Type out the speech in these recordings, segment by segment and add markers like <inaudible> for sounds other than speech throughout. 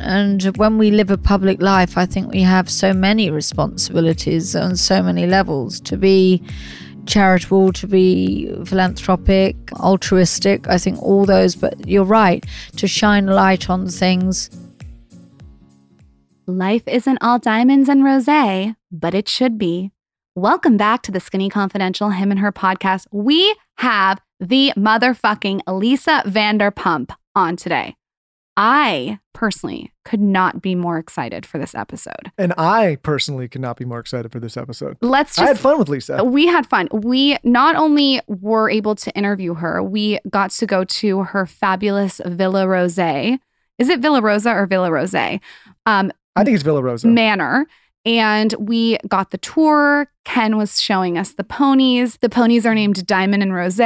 And when we live a public life, I think we have so many responsibilities on so many levels to be charitable, to be philanthropic, altruistic. I think all those, but you're right, to shine light on things. Life isn't all diamonds and rose, but it should be. Welcome back to the Skinny Confidential Him and Her podcast. We have the motherfucking Lisa Vanderpump on today. I personally could not be more excited for this episode. And I personally could not be more excited for this episode. Let's just I had fun with Lisa. We had fun. We not only were able to interview her, we got to go to her fabulous Villa Rose. Is it Villa Rosa or Villa Rose? Um, I think it's Villa Rosa. manor. And we got the tour. Ken was showing us the ponies. The ponies are named Diamond and Rose.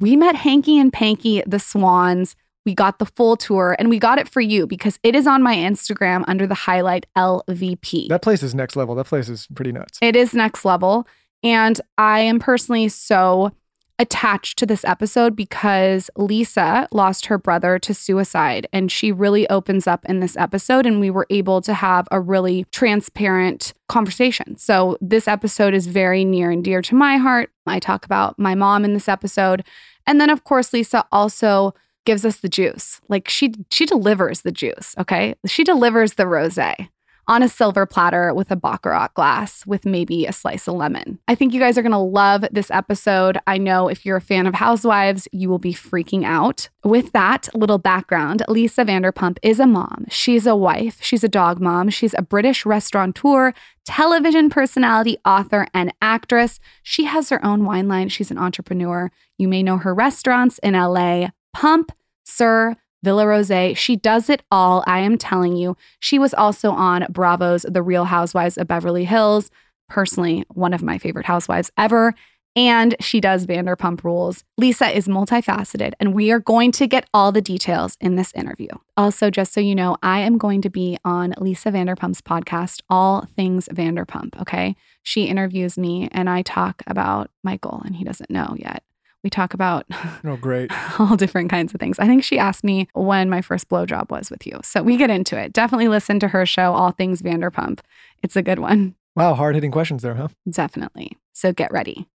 We met Hanky and Panky, the swans. We got the full tour and we got it for you because it is on my Instagram under the highlight LVP. That place is next level. That place is pretty nuts. It is next level. And I am personally so attached to this episode because Lisa lost her brother to suicide. And she really opens up in this episode. And we were able to have a really transparent conversation. So this episode is very near and dear to my heart. I talk about my mom in this episode. And then, of course, Lisa also gives us the juice. Like she she delivers the juice, okay? She delivers the rosé on a silver platter with a baccarat glass with maybe a slice of lemon. I think you guys are going to love this episode. I know if you're a fan of Housewives, you will be freaking out. With that little background, Lisa Vanderpump is a mom. She's a wife. She's a dog mom. She's a British restaurateur, television personality, author, and actress. She has her own wine line. She's an entrepreneur. You may know her restaurants in LA Pump, SUR, Villa Rose. She does it all. I am telling you. She was also on Bravo's The Real Housewives of Beverly Hills. Personally, one of my favorite housewives ever. And she does Vanderpump Rules. Lisa is multifaceted, and we are going to get all the details in this interview. Also, just so you know, I am going to be on Lisa Vanderpump's podcast, All Things Vanderpump. Okay. She interviews me, and I talk about Michael, and he doesn't know yet. We talk about <laughs> Oh, great. all different kinds of things. I think she asked me when my first blowjob was with you. So we get into it. Definitely listen to her show, All Things Vanderpump. It's a good one. Wow, hard hitting questions there, huh? Definitely. So get ready.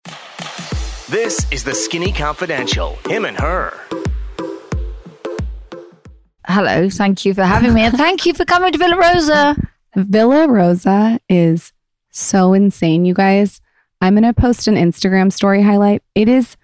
This is the Skinny Confidential. Him and her. Hello, thank you for having me, and <laughs> thank you for coming to Villa Rosa. Villa Rosa is so insane, you guys. I'm going to post an Instagram story highlight. It is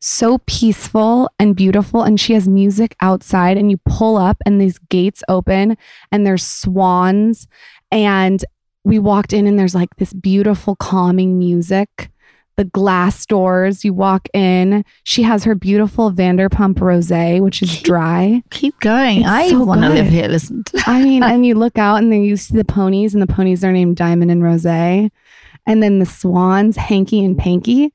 so peaceful and beautiful. And she has music outside, and you pull up, and these gates open, and there's swans. And we walked in, and there's like this beautiful, calming music. The glass doors, you walk in. She has her beautiful Vanderpump Rosé, which is dry. Keep going. It's I so want to live here. Listen. I mean, <laughs> and you look out and then you see the ponies, and the ponies are named Diamond and Rose. And then the swans, Hanky and Panky.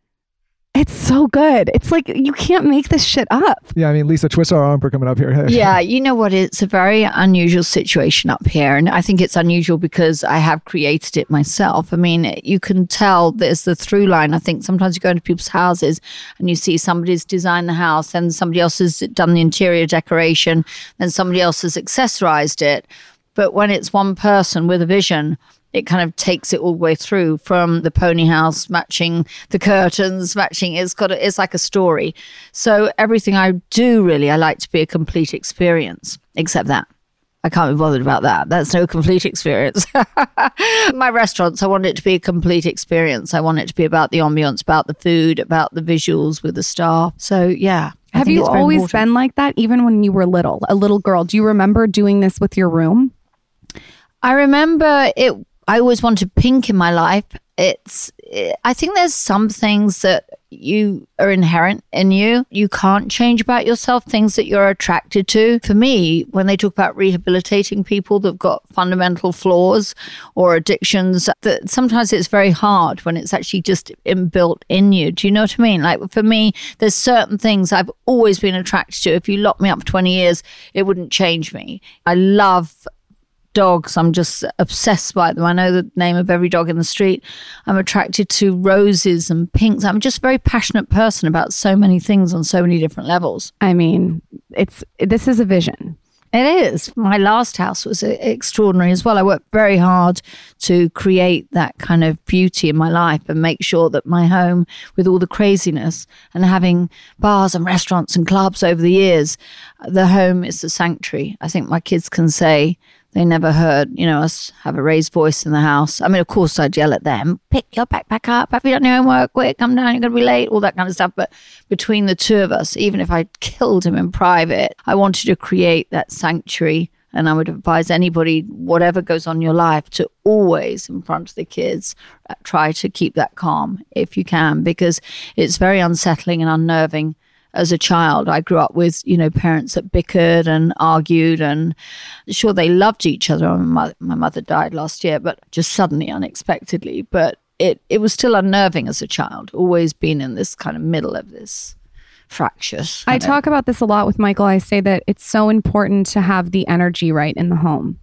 It's so good. It's like you can't make this shit up. Yeah, I mean, Lisa, twist our arm for coming up here. <laughs> yeah, you know what? It's a very unusual situation up here. And I think it's unusual because I have created it myself. I mean, you can tell there's the through line. I think sometimes you go into people's houses and you see somebody's designed the house and somebody else has done the interior decoration, then somebody else has accessorized it. But when it's one person with a vision, it kind of takes it all the way through from the pony house matching the curtains matching it's got a, it's like a story so everything i do really i like to be a complete experience except that I can't be bothered about that. That's no complete experience. <laughs> My restaurants, I want it to be a complete experience. I want it to be about the ambiance, about the food, about the visuals with the staff. So, yeah. I Have you always important. been like that, even when you were little, a little girl? Do you remember doing this with your room? I remember it. I always wanted pink in my life. It's. I think there's some things that you are inherent in you. You can't change about yourself, things that you're attracted to. For me, when they talk about rehabilitating people that've got fundamental flaws or addictions, that sometimes it's very hard when it's actually just inbuilt in you. Do you know what I mean? Like for me, there's certain things I've always been attracted to. If you lock me up for 20 years, it wouldn't change me. I love dogs. I'm just obsessed by them. I know the name of every dog in the street. I'm attracted to roses and pinks. I'm just a very passionate person about so many things on so many different levels. I mean, it's this is a vision. It is. My last house was extraordinary as well. I worked very hard to create that kind of beauty in my life and make sure that my home, with all the craziness and having bars and restaurants and clubs over the years, the home is the sanctuary. I think my kids can say they never heard, you know, us have a raised voice in the house. I mean, of course, I'd yell at them, pick your backpack up. Have you done your homework? Quick, come down. You're going to be late, all that kind of stuff. But between the two of us, even if I killed him in private, I wanted to create that sanctuary. And I would advise anybody, whatever goes on in your life, to always, in front of the kids, uh, try to keep that calm if you can, because it's very unsettling and unnerving as a child. I grew up with, you know, parents that bickered and argued and sure they loved each other. My mother, my mother died last year, but just suddenly, unexpectedly. But it, it was still unnerving as a child, always being in this kind of middle of this fractious. I talk about this a lot with Michael. I say that it's so important to have the energy right in the home.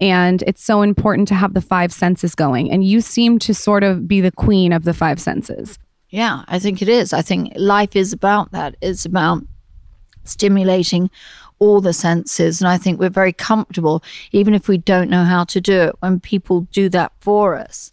And it's so important to have the five senses going. And you seem to sort of be the queen of the five senses. Yeah, I think it is. I think life is about that. It's about stimulating all the senses. And I think we're very comfortable, even if we don't know how to do it, when people do that for us.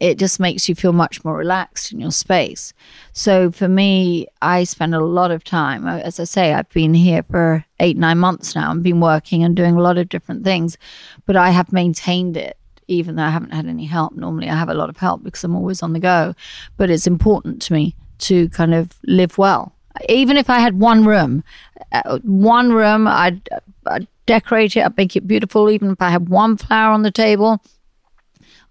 It just makes you feel much more relaxed in your space. So for me, I spend a lot of time. uh, As I say, I've been here for eight, nine months now and been working and doing a lot of different things, but I have maintained it even though I haven't had any help. Normally, I have a lot of help because I'm always on the go. But it's important to me to kind of live well. Even if I had one room, uh, one room, I'd, I'd decorate it, I'd make it beautiful. Even if I had one flower on the table,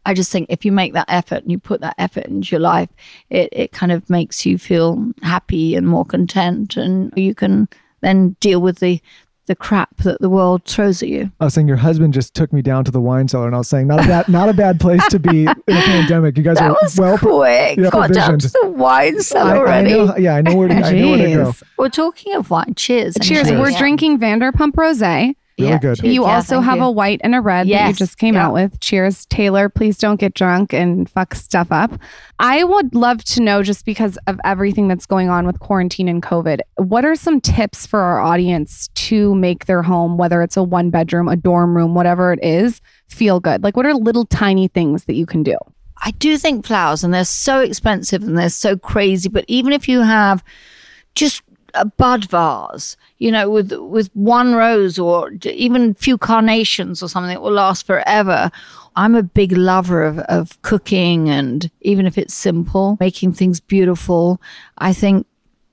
I just think if you make that effort and you put that effort into your life, it, it kind of makes you feel happy and more content, and you can then deal with the the crap that the world throws at you. I was saying your husband just took me down to the wine cellar, and I was saying not a bad, not a bad place to be <laughs> in a pandemic. You guys That are was well. quick. yeah, Got down to the wine I, cellar I already. know, yeah, I know where to, I know where to go. Jeez. We're talking of wine. Cheers. Cheers. anyway. We're Yeah. drinking Vanderpump Rosé. Really Yeah, good. cheers. You Yeah, also have you. a white and a red that you just came Yeah. out with. Cheers, Taylor. Please don't get drunk and fuck stuff up. I would love to know, just because of everything that's going on with quarantine and COVID, what are some tips for our audience to make their home, whether it's a one bedroom, a dorm room, whatever it is, feel good? Like, what are little tiny things that you can do? I do think flowers, and they're so expensive and they're so crazy. But even if you have just a bud vase, you know, with with one rose or even a few carnations or something that will last forever. I'm a big lover of, of cooking, and even if it's simple, making things beautiful. I think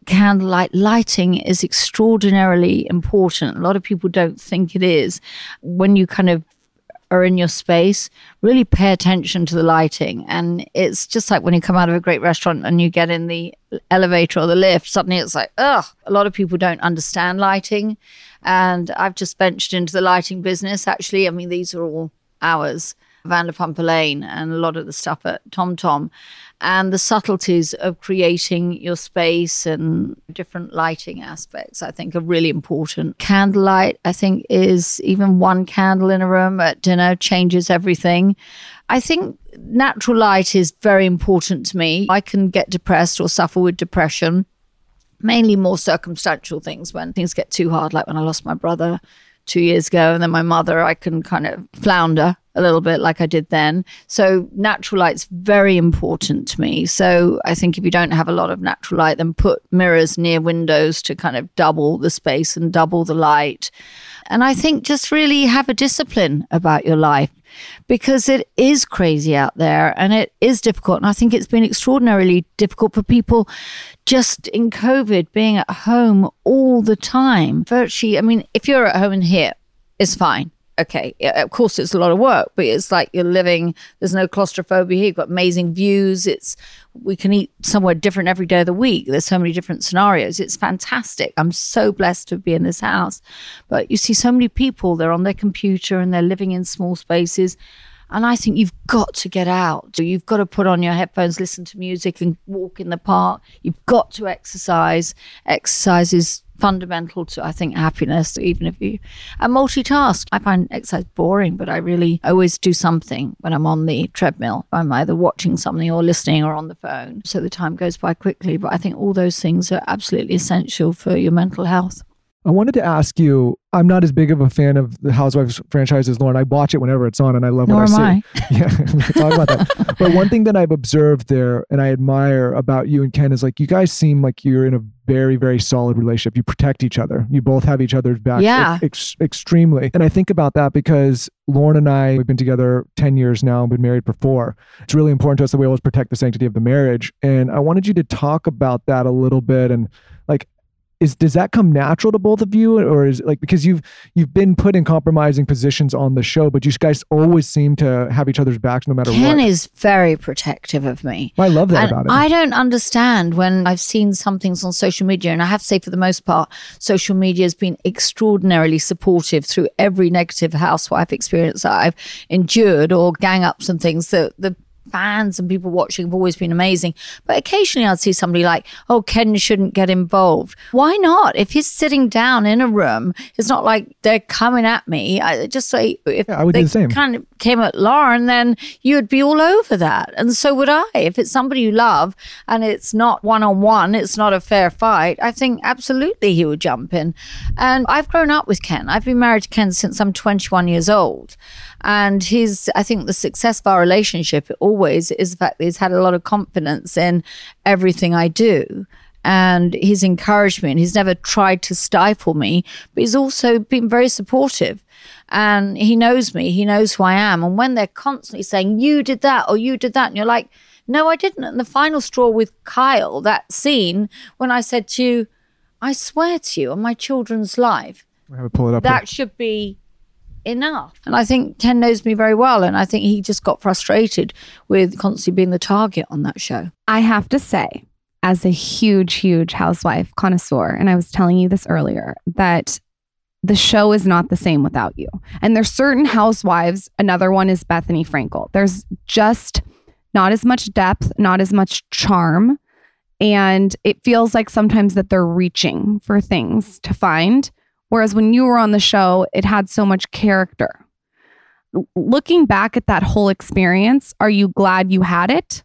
candlelight lighting is extraordinarily important. A lot of people don't think it is. When you kind of are in your space, really pay attention to the lighting. And it's just like when you come out of a great restaurant and you get in the elevator or the lift, suddenly it's like, ugh, a lot of people don't understand lighting. And I've just ventured into the lighting business. Actually, I mean, these are all ours. Vanderpump Lane and a lot of the stuff at Tom Tom, and the subtleties of creating your space and different lighting aspects, I think, are really important. Candlelight, I think, is even one candle in a room at dinner changes everything. I think natural light is very important to me. I can get depressed or suffer with depression mainly more circumstantial things when things get too hard, like when I lost my brother two years ago and then my mother, I can kind of flounder a little bit like I did then. So natural light's very important to me. So I think if you don't have a lot of natural light, then put mirrors near windows to kind of double the space and double the light. And I think just really have a discipline about your life because it is crazy out there and it is difficult. And I think it's been extraordinarily difficult for people just in COVID being at home all the time. Virtually, I mean, if you're at home and here, it's fine. okay, of course it's a lot of work, but it's like you're living, there's no claustrophobia here. You've got amazing views. It's, we can eat somewhere different every day of the week. There's so many different scenarios. It's fantastic. I'm so blessed to be in this house. But you see so many people, they're on their computer and they're living in small spaces. And I think you've got to get out. You've got to put on your headphones, listen to music, and walk in the park. You've got to exercise. Exercise is fundamental to, I think, happiness, even if you and multitask. I find exercise boring, but I really always do something when I'm on the treadmill. I'm either watching something or listening or on the phone. So the time goes by quickly. But I think all those things are absolutely essential for your mental health. I wanted to ask you. I'm not as big of a fan of the Housewives franchise as Lauryn. I watch it whenever it's on, and I love Nor what I I. see. <laughs> Yeah, <laughs> we can talk about that. But one thing that I've observed there, and I admire about you and Ken, is like you guys seem like you're in a very, very solid relationship. You protect each other. You both have each other's back. Yeah. ex- extremely. And I think about that because Lauryn and I we've been together ten years now and been married for four. It's really important to us that we always protect the sanctity of the marriage. And I wanted you to talk about that a little bit and is does that come natural to both of you or is it like because you've you've been put in compromising positions on the show but you guys always seem to have each other's backs no matter what. Ken is very protective of me. i love that And about him I don't understand when I've seen some things on social media, and I have to say, for the most part, social media has been extraordinarily supportive through every negative housewife experience that I've endured, or gang ups and things. The the fans and people watching have always been amazing. But occasionally I'd see somebody like, oh, Ken shouldn't get involved. Why not? If he's sitting down in a room, it's not like they're coming at me. I just say, if Yeah, I would do they the same. kind of came at Lauryn, then you'd be all over that. And so would I. If it's somebody you love and it's not one on one, it's not a fair fight, I think absolutely he would jump in. And I've grown up with Ken. I've been married to Ken since I'm 21 years old. And his, I think the success of our relationship always is the fact that he's had a lot of confidence in everything I do. And he's encouraged me and he's never tried to stifle me, but he's also been very supportive. And he knows me, he knows who I am. And when they're constantly saying, You did that or you did that, and you're like, No, I didn't. And the final straw with Kyle, that scene when I said to you, I swear to you on my children's life, I have pull it up here. that should be enough. And I think Ken knows me very well. And I think he just got frustrated with constantly being the target on that show. I have to say, as a huge, huge housewife connoisseur, and I was telling you this earlier, that the show is not the same without you. And there's certain housewives, another one is Bethenny Frankel. There's just not as much depth, not as much charm. And it feels like sometimes that they're reaching for things to find. Whereas when you were on the show, it had so much character. Looking back at that whole experience, are you glad you had it?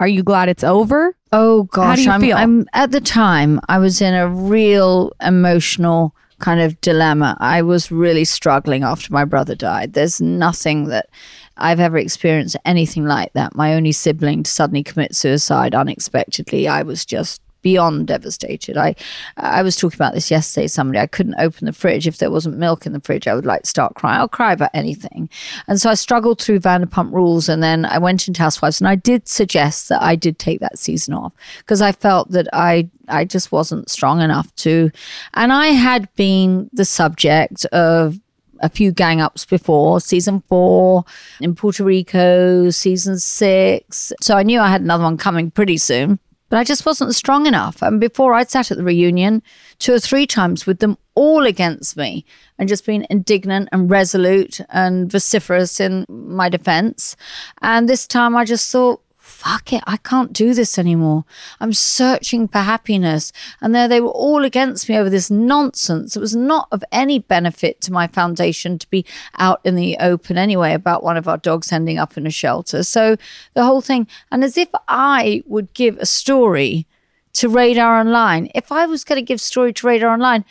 Are you glad it's over? Oh gosh, I'm? I'm at the time I was in a real emotional kind of dilemma. I was really struggling after my brother died. There's nothing that I've ever experienced anything like that. My only sibling to suddenly commit suicide unexpectedly. I was just beyond devastated. I I was talking about this yesterday somebody. I couldn't open the fridge. If there wasn't milk in the fridge, I would like start crying. I'll cry about anything. And so I struggled through Vanderpump Rules and then I went into Housewives and I did suggest that I did take that season off because I felt that I I just wasn't strong enough to and I had been the subject of a few gang ups before season four in Puerto Rico, season six. So I knew I had another one coming pretty soon but I just wasn't strong enough. And before I'd sat at the reunion two or three times with them all against me and just been indignant and resolute and vociferous in my defense. And this time I just thought, fuck it, I can't do this anymore. I'm searching for happiness. And there they were all against me over this nonsense. It was not of any benefit to my foundation to be out in the open anyway about one of our dogs ending up in a shelter. So the whole thing, and as if I would give a story to Radar Online, if I was going to give story to Radar Online,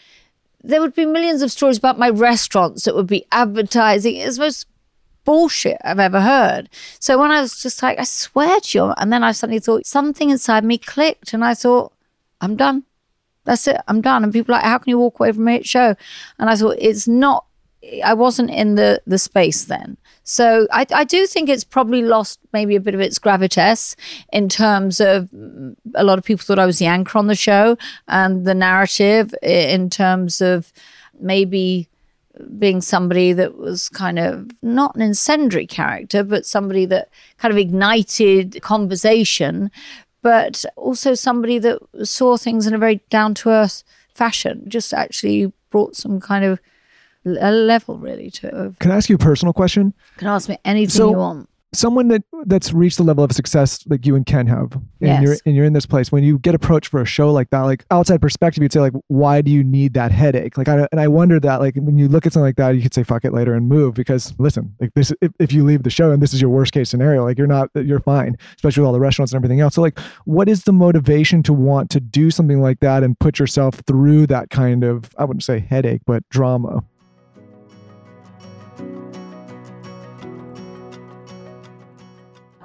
there would be millions of stories about my restaurants that would be advertising. It's most bullshit I've ever heard. So when I was just like, I swear to you, and then I suddenly thought something inside me clicked, and I thought, I'm done. That's it. I'm done. And people like, how can you walk away from a show? And I thought, it's not. I wasn't in the the space then. So I, I do think it's probably lost maybe a bit of its gravitas in terms of mm, a lot of people thought I was the anchor on the show and the narrative in terms of maybe being somebody that was kind of not an incendiary character, but somebody that kind of ignited conversation, but also somebody that saw things in a very down to earth fashion, just actually brought some kind of a level really to it. Can I ask you a personal question? You can ask me anything So- you want. Someone that that's reached the level of success like you and Ken have, and Yes. you're and you're in this place. When you get approached for a show like that, like outside perspective, you'd say like, why do you need that headache? Like, I, and I wonder that like when you look at something like that, you could say fuck it later and move because listen, like this, if, if you leave the show and this is your worst case scenario, like you're not, you're fine, especially with all the restaurants and everything else. So like, what is the motivation to want to do something like that and put yourself through that kind of, I wouldn't say headache, but drama?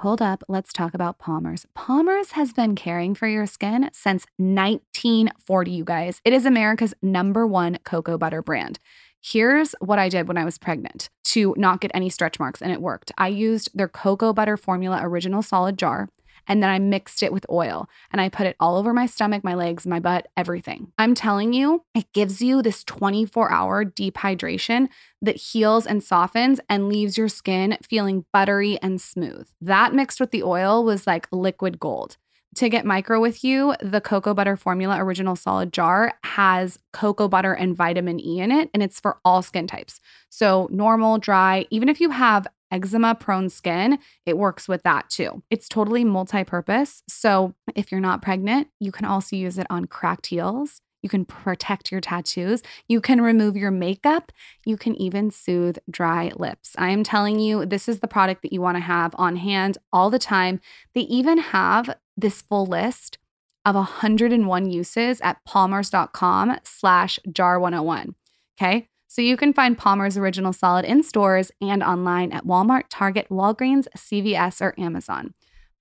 Hold up, let's talk about Palmer's. Palmer's has been caring for your skin since 1940, you guys. It is America's number one cocoa butter brand. Here's what I did when I was pregnant to not get any stretch marks, and it worked. I used their cocoa butter formula original solid jar, and then I mixed it with oil and I put it all over my stomach, my legs, my butt, everything. I'm telling you, it gives you this 24 hour deep hydration that heals and softens and leaves your skin feeling buttery and smooth. That mixed with the oil was like liquid gold. To get micro with you, the cocoa butter formula original solid jar has cocoa butter and vitamin E in it, and it's for all skin types. So, normal, dry, even if you have eczema prone skin, it works with that too. It's totally multi purpose. So, if you're not pregnant, you can also use it on cracked heels. You can protect your tattoos. You can remove your makeup. You can even soothe dry lips. I am telling you, this is the product that you want to have on hand all the time. They even have this full list of 101 uses at palmers.com slash jar 101. Okay. So you can find Palmer's Original Solid in stores and online at Walmart, Target, Walgreens, CVS, or Amazon.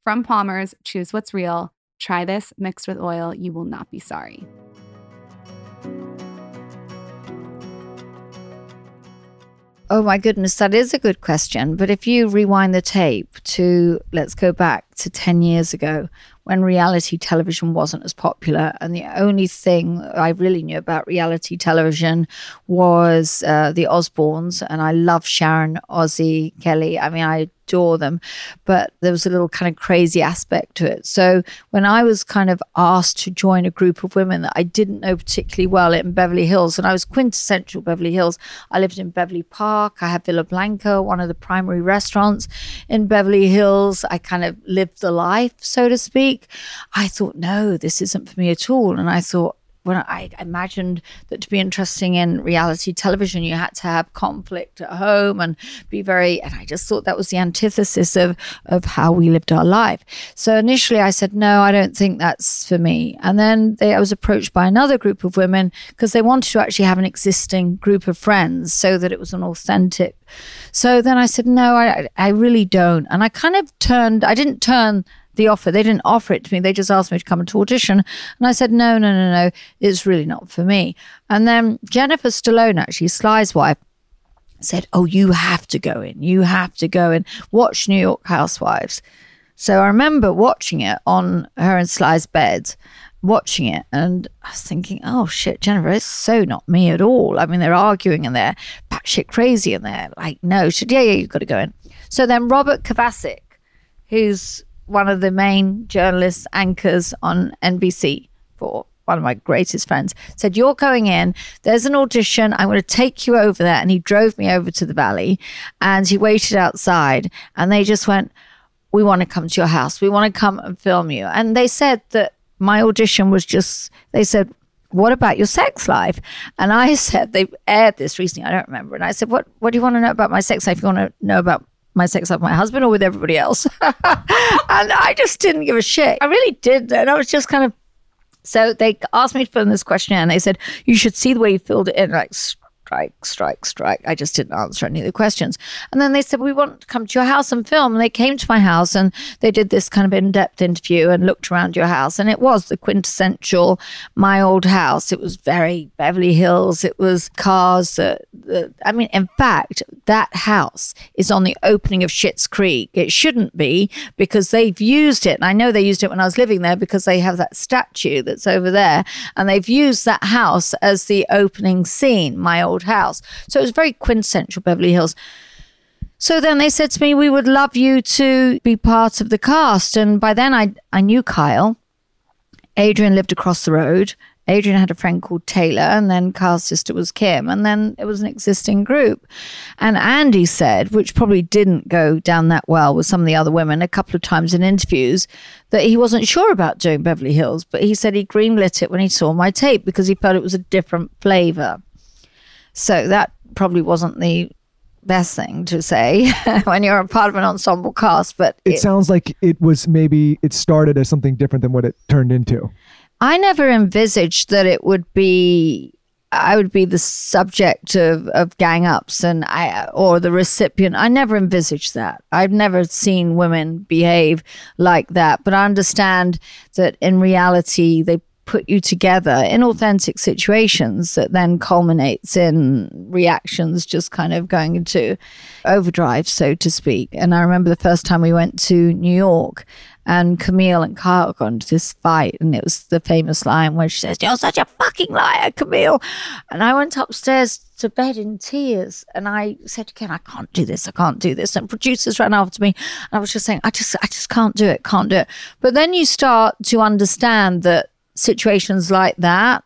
From Palmer's, choose what's real. Try this mixed with oil. You will not be sorry. Oh my goodness, that is a good question. But if you rewind the tape to, let's go back to 10 years ago when reality television wasn't as popular, and the only thing I really knew about reality television was uh, the Osbournes, and I love Sharon, Ozzy, Kelly. I mean, I adore them, but there was a little kind of crazy aspect to it. So when I was kind of asked to join a group of women that I didn't know particularly well in Beverly Hills, and I was quintessential Beverly Hills. I lived in Beverly Park. I had Villa Blanca, one of the primary restaurants in Beverly Hills. I kind of lived the life, so to speak. I thought, no, this isn't for me at all. And I thought, when I imagined that to be interesting in reality television, you had to have conflict at home and be very, and I just thought that was the antithesis of, of how we lived our life. So initially I said, no, I don't think that's for me. And then they, I was approached by another group of women because they wanted to actually have an existing group of friends so that it was an authentic. So then I said, no, I, I really don't. And I kind of turned, I didn't turn the offer. They didn't offer it to me. They just asked me to come to audition. And I said, no, no, no, no, it's really not for me. And then Jennifer Stallone, actually, Sly's wife, said, oh, you have to go in. You have to go in. watch New York Housewives. So I remember watching it on her and Sly's bed, watching it, and I was thinking, oh shit, Jennifer, it's so not me at all. I mean, they're arguing and they're batshit crazy and they're like, no, yeah, yeah, you've got to go in. So then Robert Kovacik, who's one of the main journalists anchors on NBC for one of my greatest friends said you're going in there's an audition i'm going to take you over there and he drove me over to the valley and he waited outside and they just went we want to come to your house we want to come and film you and they said that my audition was just they said what about your sex life? And I <laughs> said, they aired this recently, I don't remember. And I said, what, what do you want to know about my sex life? You want to know about my sex life with my husband or with everybody else? <laughs> and I just didn't give a shit. I really did. And I was just kind of, so they asked me to fill in this questionnaire and they said, you should see the way you filled it in. Like, strike, strike, strike. I just didn't answer any of the questions. And then they said, We want to come to your house and film. And they came to my house and they did this kind of in depth interview and looked around your house. And it was the quintessential my old house. It was very Beverly Hills. It was cars. Uh, the, I mean, in fact, that house is on the opening of Schitt's Creek. It shouldn't be because they've used it. And I know they used it when I was living there because they have that statue that's over there. And they've used that house as the opening scene, my old old house. So it was very quintessential Beverly Hills. So then they said to me, We would love you to be part of the cast. And by then I, I knew Kyle. Adrienne lived across the road. Adrienne had a friend called Taylor, and then Kyle's sister was Kim, and then it was an existing group. And Andy said, which probably didn't go down that well with some of the other women a couple of times in interviews, that he wasn't sure about doing Beverly Hills, but he said he greenlit it when he saw my tape because he felt it was a different flavor. So that probably wasn't the best thing to say <laughs> when you're a part of an ensemble cast, but It, sounds like it was maybe it started as something different than what it turned into. I never envisaged that it would be I would be the subject of, of gang ups and I or the recipient. I never envisaged that. I've never seen women behave like that. But I understand that in reality they put you together in authentic situations that then culminates in reactions just kind of going into overdrive, so to speak. And I remember the first time we went to New York and Camille and Kyle got into this fight, and it was the famous line where she says, You're such a fucking liar, Camille. And I went upstairs to bed in tears and I said again, I can't do this, I can't do this. And producers ran after me. And I was just saying, I just I just can't do it, can't do it. But then you start to understand that situations like that,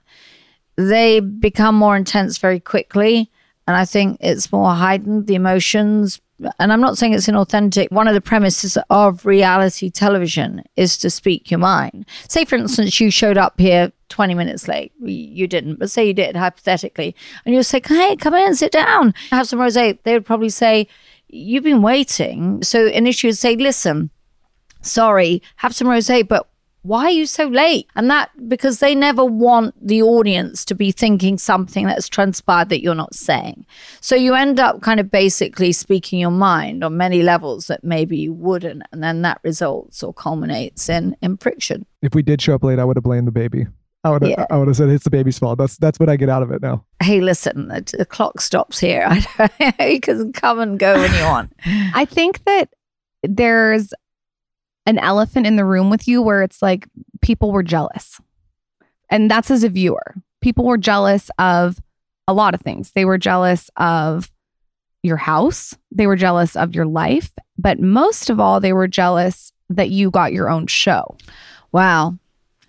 they become more intense very quickly. And I think it's more heightened, the emotions. And I'm not saying it's inauthentic. One of the premises of reality television is to speak your mind. Say, for instance, you showed up here 20 minutes late. You didn't, but say you did, hypothetically. And you say, hey, come in, sit down, have some rose. They would probably say, you've been waiting. So initially you'd say, listen, sorry, have some rose, but why are you so late? And that because they never want the audience to be thinking something that's transpired that you're not saying. So you end up kind of basically speaking your mind on many levels that maybe you wouldn't. And then that results or culminates in, in friction. If we did show up late, I would have blamed the baby. I would have, Yeah. I would have said it's the baby's fault. That's that's what I get out of it now. Hey, listen, the, the clock stops here. <laughs> you can come and go when you want. I think that there's an elephant in the room with you where it's like people were jealous. And that's as a viewer. People were jealous of a lot of things. They were jealous of your house, they were jealous of your life, but most of all, they were jealous that you got your own show. Wow.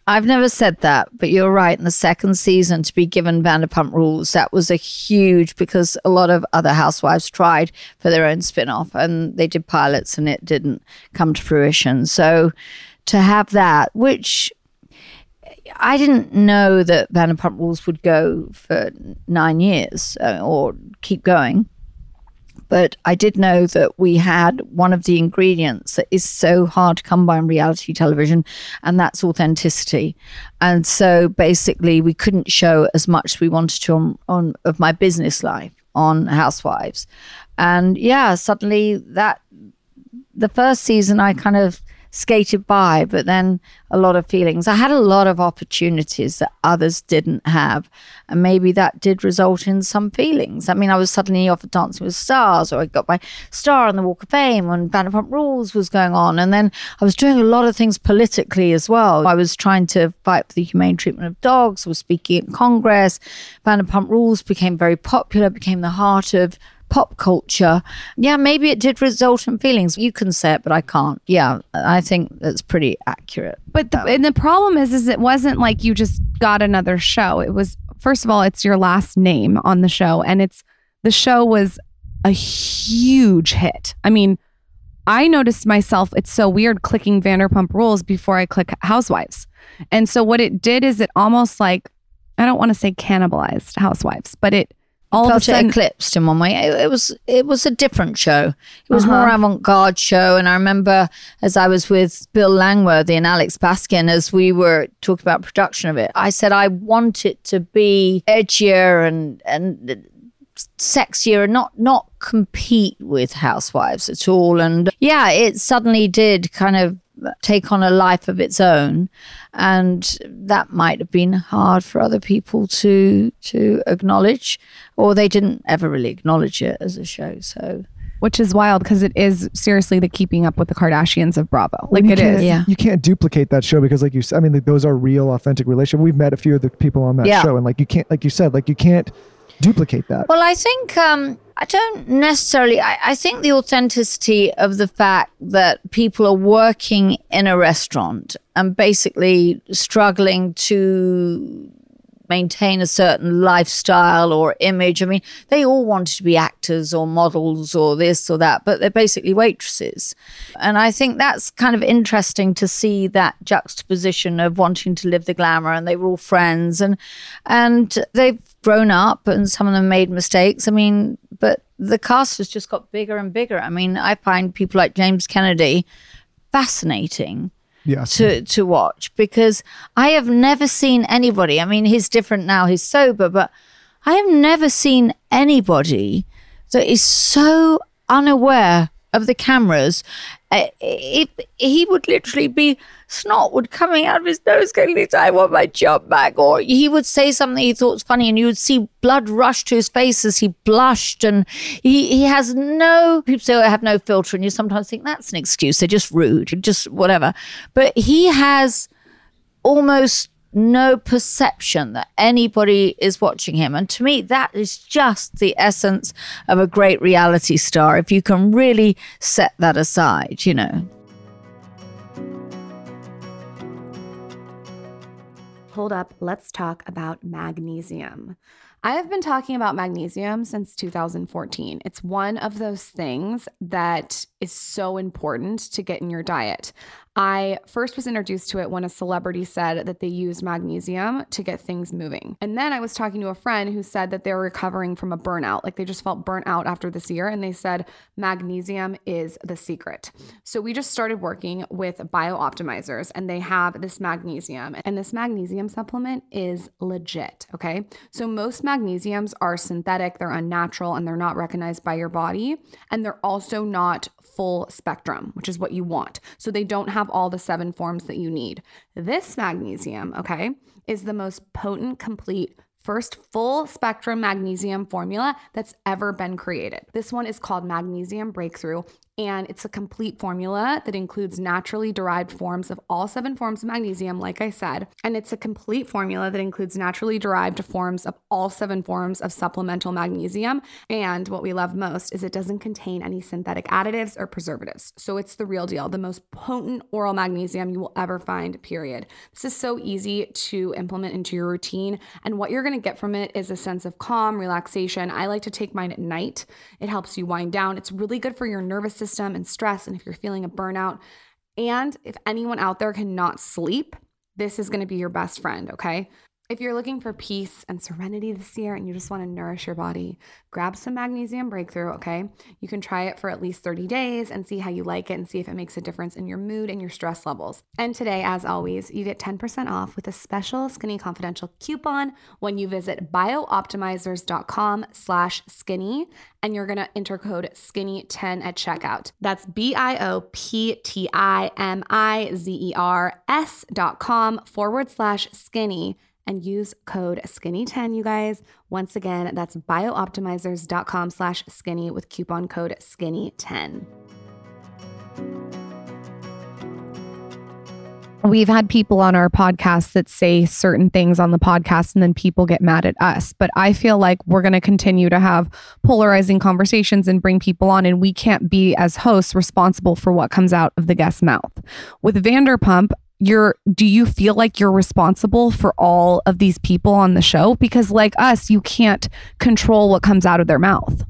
I've never said that, but you're right. In the second season, to be given Vanderpump Rules, that was a huge because a lot of other housewives tried for their own spin off and they did pilots and it didn't come to fruition. So to have that, which I didn't know that Vanderpump Rules would go for nine years uh, or keep going but I did know that we had one of the ingredients that is so hard to come by in reality television, and that's authenticity. And so basically, we couldn't show as much as we wanted to on, on of my business life on Housewives. And yeah, suddenly that the first season, I kind of skated by, but then a lot of feelings. I had a lot of opportunities that others didn't have. And maybe that did result in some feelings. I mean, I was suddenly offered Dancing with Stars, or I got my star on the Walk of Fame when Vanderpump Rules was going on. And then I was doing a lot of things politically as well. I was trying to fight for the humane treatment of dogs, was speaking at Congress. Vanderpump Rules became very popular, became the heart of pop culture. Yeah, maybe it did result in feelings. You can say it, but I can't. Yeah, I think that's pretty accurate. But the, and the problem is, is it wasn't like you just got another show. It was first of all, it's your last name on the show, and it's the show was a huge hit. I mean, I noticed myself. It's so weird clicking Vanderpump Rules before I click Housewives, and so what it did is it almost like I don't want to say cannibalized Housewives, but it all of a Felt sudden eclipsed in one way. It, it was it was a different show. It was more Uh-huh. avant garde show. And I remember as I was with Bill Langworthy and Alex Baskin as we were talking about production of it, I said I want it to be edgier and and sexier and not not compete with housewives at all and yeah it suddenly did kind of take on a life of its own and that might have been hard for other people to to acknowledge or they didn't ever really acknowledge it as a show so which is wild because it is seriously the keeping up with the Kardashians of Bravo. Like you it can't, is. Yeah. You can't duplicate that show because, like you said, I mean, like, those are real, authentic relationships. We've met a few of the people on that Yeah. show, and like you can't, like you said, like you can't duplicate that? Well, I think um, I don't necessarily. I, I think the authenticity of the fact that people are working in a restaurant and basically struggling to maintain a certain lifestyle or image. I mean, they all wanted to be actors or models or this or that, but they're basically waitresses. And I think that's kind of interesting to see that juxtaposition of wanting to live the glamour and they were all friends and and they've grown up and some of them made mistakes. I mean, but the cast has just got bigger and bigger. I mean, I find people like James Kennedy fascinating to to watch because I have never seen anybody. I mean, he's different now; he's sober, but I have never seen anybody that is so unaware of the cameras. Uh, he would literally be snot would coming out of his nose, going, "Lisa, I want my job back," or he would say something he thought was funny, and you would see blood rush to his face as he blushed, and he he has no. People say, oh, "I have no filter," and you sometimes think that's an excuse. They're just rude, just whatever. But he has almost no perception that anybody is watching him. And to me, that is just the essence of a great reality star. If you can really set that aside, you know. Hold up, let's talk about magnesium. I have been talking about magnesium since 2014. It's one of those things that is so important to get in your diet. I first was introduced to it when a celebrity said that they use magnesium to get things moving. And then I was talking to a friend who said that they're recovering from a burnout. Like they just felt burnt out after this year. And they said magnesium is the secret. So we just started working with Bioptimizers and they have this magnesium. And this magnesium supplement is legit. Okay. So most magnesiums are synthetic, they're unnatural, and they're not recognized by your body. And they're also not full spectrum, which is what you want. So they don't have all the seven forms that you need. This magnesium, okay, is the most potent, complete, first full spectrum magnesium formula that's ever been created. This one is called Magnesium Breakthrough. And it's a complete formula that includes naturally derived forms of all seven forms of magnesium, like I said. And it's a complete formula that includes naturally derived forms of all seven forms of supplemental magnesium. And what we love most is it doesn't contain any synthetic additives or preservatives. So it's the real deal, the most potent oral magnesium you will ever find, period. This is so easy to implement into your routine. And what you're going to get from it is a sense of calm, relaxation. I like to take mine at night, it helps you wind down. It's really good for your nervous system and stress, and if you're feeling a burnout. And if anyone out there cannot sleep, this is going to be your best friend, okay? If you're looking for peace and serenity this year and you just want to nourish your body, grab some magnesium breakthrough, okay? You can try it for at least 30 days and see how you like it and see if it makes a difference in your mood and your stress levels. And today, as always, you get 10% off with a special Skinny Confidential coupon when you visit bioptimizers.com slash skinny and you're going to enter code skinny10 at checkout. That's B-I-O-P-T-I-M-I-Z-E-R S dot com forward slash skinny and use code skinny10 you guys once again that's bioptimizers.com slash skinny with coupon code skinny10 We've had people on our podcast that say certain things on the podcast and then people get mad at us. But I feel like we're going to continue to have polarizing conversations and bring people on, and we can't be, as hosts, responsible for what comes out of the guest's mouth. With Vanderpump, you're do you feel like you're responsible for all of these people on the show because like us you can't control what comes out of their mouth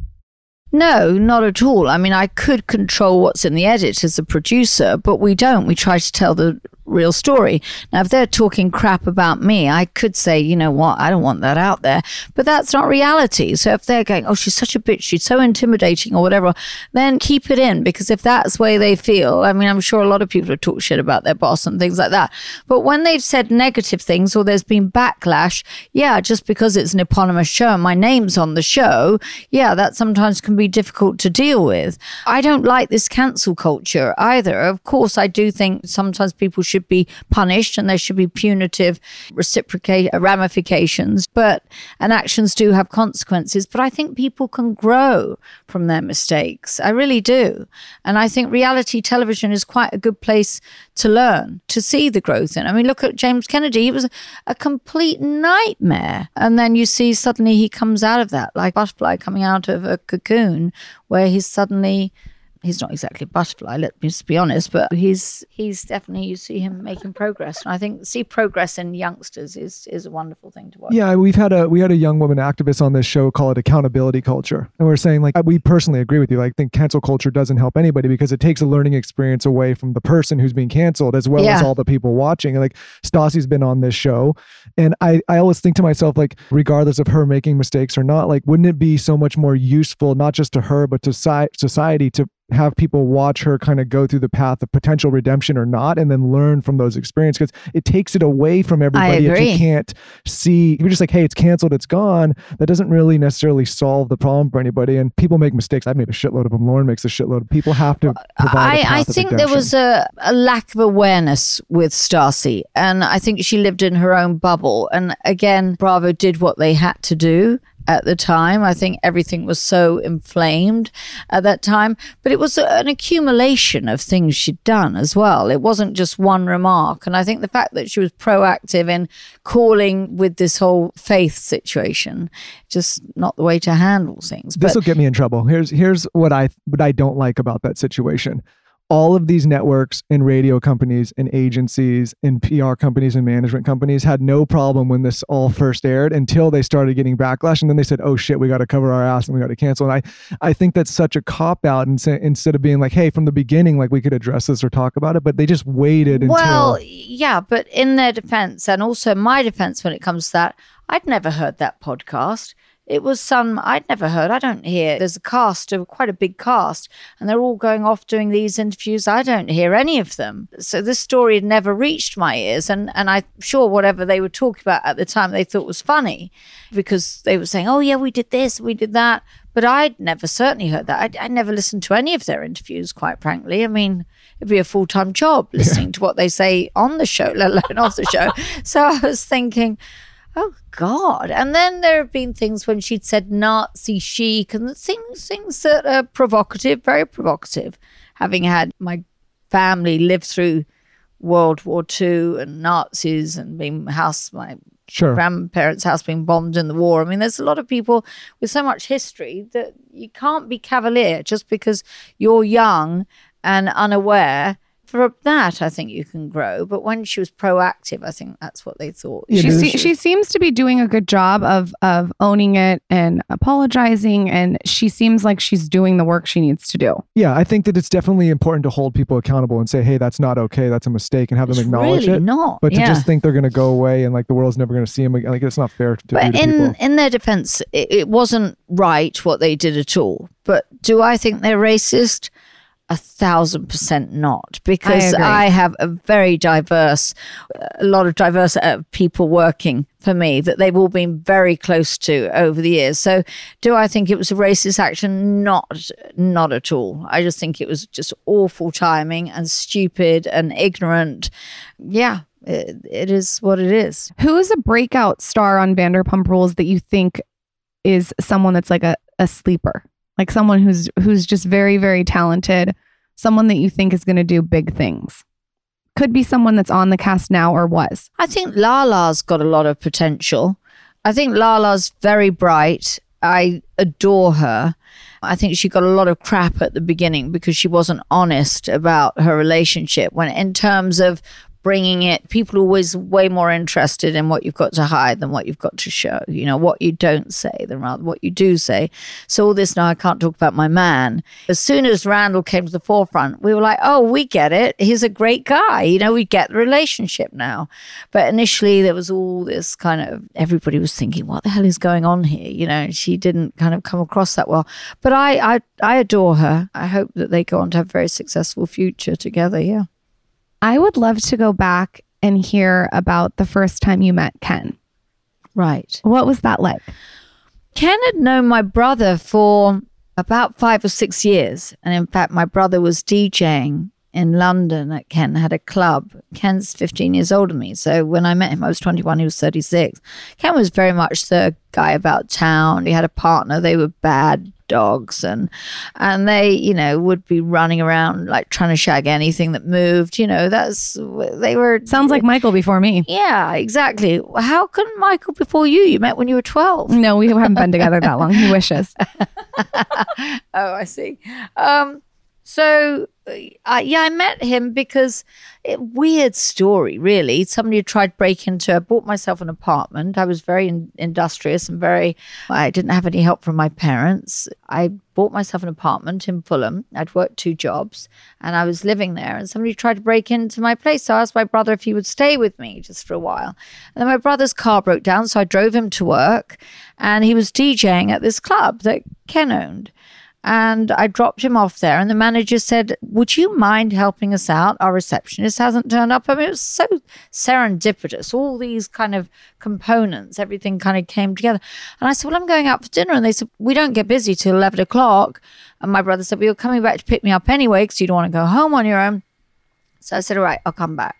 No, not at all. I mean, I could control what's in the edit as a producer, but we don't. We try to tell the real story. Now, if they're talking crap about me, I could say, you know what, I don't want that out there. But that's not reality. So if they're going, oh, she's such a bitch, she's so intimidating or whatever, then keep it in because if that's the way they feel, I mean, I'm sure a lot of people have talked shit about their boss and things like that. But when they've said negative things or there's been backlash, yeah, just because it's an eponymous show and my name's on the show, yeah, that sometimes can be difficult to deal with. I don't like this cancel culture either. Of course, I do think sometimes people should should be punished and there should be punitive reciprocate ramifications. But and actions do have consequences. But I think people can grow from their mistakes. I really do. And I think reality television is quite a good place to learn, to see the growth in. I mean, look at James Kennedy. He was a complete nightmare. And then you see suddenly he comes out of that, like butterfly coming out of a cocoon, where he's suddenly he's not exactly a butterfly, let me just be honest, but he's he's definitely you see him making progress. And I think see progress in youngsters is is a wonderful thing to watch. Yeah, we've had a we had a young woman activist on this show call it accountability culture, and we're saying like we personally agree with you. Like, I think cancel culture doesn't help anybody because it takes a learning experience away from the person who's being canceled as well Yeah. as all the people watching. And like Stassi's been on this show, and I I always think to myself like, regardless of her making mistakes or not, like, wouldn't it be so much more useful not just to her but to society to have people watch her kind of go through the path of potential redemption or not and then learn from those experiences because it takes it away from everybody if you can't see you're just like hey it's canceled it's gone that doesn't really necessarily solve the problem for anybody and people make mistakes. I've made a shitload of them Lauryn makes a shitload of people have to I, I think there was a, a lack of awareness with Stassi, and I think she lived in her own bubble. And again, Bravo did what they had to do at the time. I think everything was so inflamed at that time, but it was an accumulation of things she'd done as well. It wasn't just one remark. And I think the fact that she was proactive in calling with this whole faith situation, just not the way to handle things. this will get me in trouble. Here's here's what I what I don't like about that situation. All of these networks and radio companies and agencies and PR companies and management companies had no problem when this all first aired until they started getting backlash and then they said, "Oh shit, we got to cover our ass and we got to cancel." And I I think that's such a cop out instead of being like, "Hey, from the beginning like we could address this or talk about it," but they just waited until Well, yeah, but in their defense, and also my defense when it comes to that, I'd never heard that podcast. It was some I'd never heard. I don't hear. There's a cast of quite a big cast, and they're all going off doing these interviews. I don't hear any of them. So this story had never reached my ears, and and I'm sure whatever they were talking about at the time they thought was funny, because they were saying, "Oh yeah, we did this, we did that." But I'd never certainly heard that. I'd, I'd never listened to any of their interviews, quite frankly. I mean, it'd be a full time job listening to what they say on the show, <laughs> let alone off the show. <laughs> So I was thinking, oh God. And then there have been things when she'd said Nazi chic and things, things that are provocative, very provocative. Having had my family live through World War II and Nazis and being house, my sure. grandparents' house being bombed in the war. I mean, there's a lot of people with so much history that you can't be cavalier just because you're young and unaware. For that, I think you can grow. But when she was proactive, I think that's what they thought. Yeah, she, se- she- she seems to be doing a good job of of owning it and apologizing and she seems like she's doing the work she needs to do Yeah, I think that it's definitely important to hold people accountable and say, "Hey, that's not okay. That's a mistake," and have It's them acknowledge really it. not. But to yeah. just think they're going to go away and like the world's never going to see them again, like it's not fair to do But to in people. in their defense, it, it wasn't right what they did at all. But do I think they're racist? A thousand percent not, because agree. I, have a very diverse, a lot of diverse uh, people working for me that they've all been very close to over the years. So, do I think it was a racist action? Not, not at all. I just think it was just awful timing and stupid and ignorant. Yeah, it, it is what it is. who's a breakout star on vanderpump rules that you think is someone that's like a, a sleeper like someone who's who's just very very talented someone that you think is going to do big things could be someone that's on the cast now or was I think Lala's got a lot of potential. I think Lala's very bright. I adore her. I think she got a lot of crap at the beginning because she wasn't honest about her relationship. When, in terms of bringing it, people are always way more interested in what you've got to hide than what you've got to show. You know, what you don't say than rather what you do say. So, all this now, I can't talk about my man. As soon as Randall came to the forefront, we were like, oh, we get it. He's a great guy. You know, we get the relationship now. But initially, there was all this kind of everybody was thinking, what the hell is going on here? You know, she didn't kind of come across that well. But I, I, I adore her. I hope that they go on to have a very successful future together. Yeah. I would love to go back and hear about the first time you met ken Right. what was that like Ken had known my brother for about five or six years. And in fact, my brother was DJing in London at Ken had a club. Ken's 15 years older than me. So when I met him, I was 21, he was 36. Ken was very much the guy about town. He had a partner, they were bad dogs and and they you know would be running around like trying to shag anything that moved you know that's they were Sounds like Michael before me. yeah exactly how can michael before you you met when you were 12 No, we haven't been together that long. He wishes. <laughs> oh, I see. Um, so, uh, yeah, I met him because it, weird story, really. Somebody tried to break into. I bought myself an apartment. I was very in, industrious and very. I didn't have any help from my parents. I bought myself an apartment in Fulham. I'd worked two jobs, and I was living there. And somebody tried to break into my place. So I asked my brother if he would stay with me just for a while. And then my brother's car broke down, so I drove him to work, and he was DJing at this club that Ken owned. And I dropped him off there, and the manager said, Would you mind helping us out? Our receptionist hasn't turned up. I mean, it was so serendipitous, all these kind of components, everything kind of came together. And I said, Well, I'm going out for dinner. And they said, We don't get busy till 11 o'clock. And my brother said, Well, you're coming back to pick me up anyway because you don't want to go home on your own. So I said, All right, I'll come back.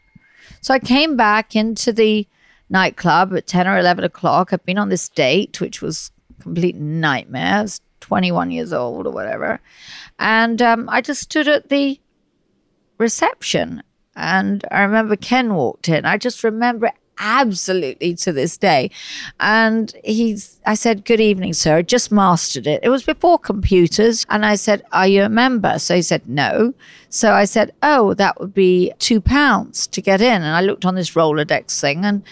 So I came back into the nightclub at 10 or 11 o'clock. I'd been on this date, which was complete nightmare. Was 21 years old or whatever. And um, I just stood at the reception. And I remember Ken walked in. I just remember absolutely to this day. And he's, I said, Good evening, sir. I just mastered it. It was before computers. And I said, Are you a member? So he said, No. So I said, Oh, that would be two pounds to get in. And I looked on this Rolodex thing and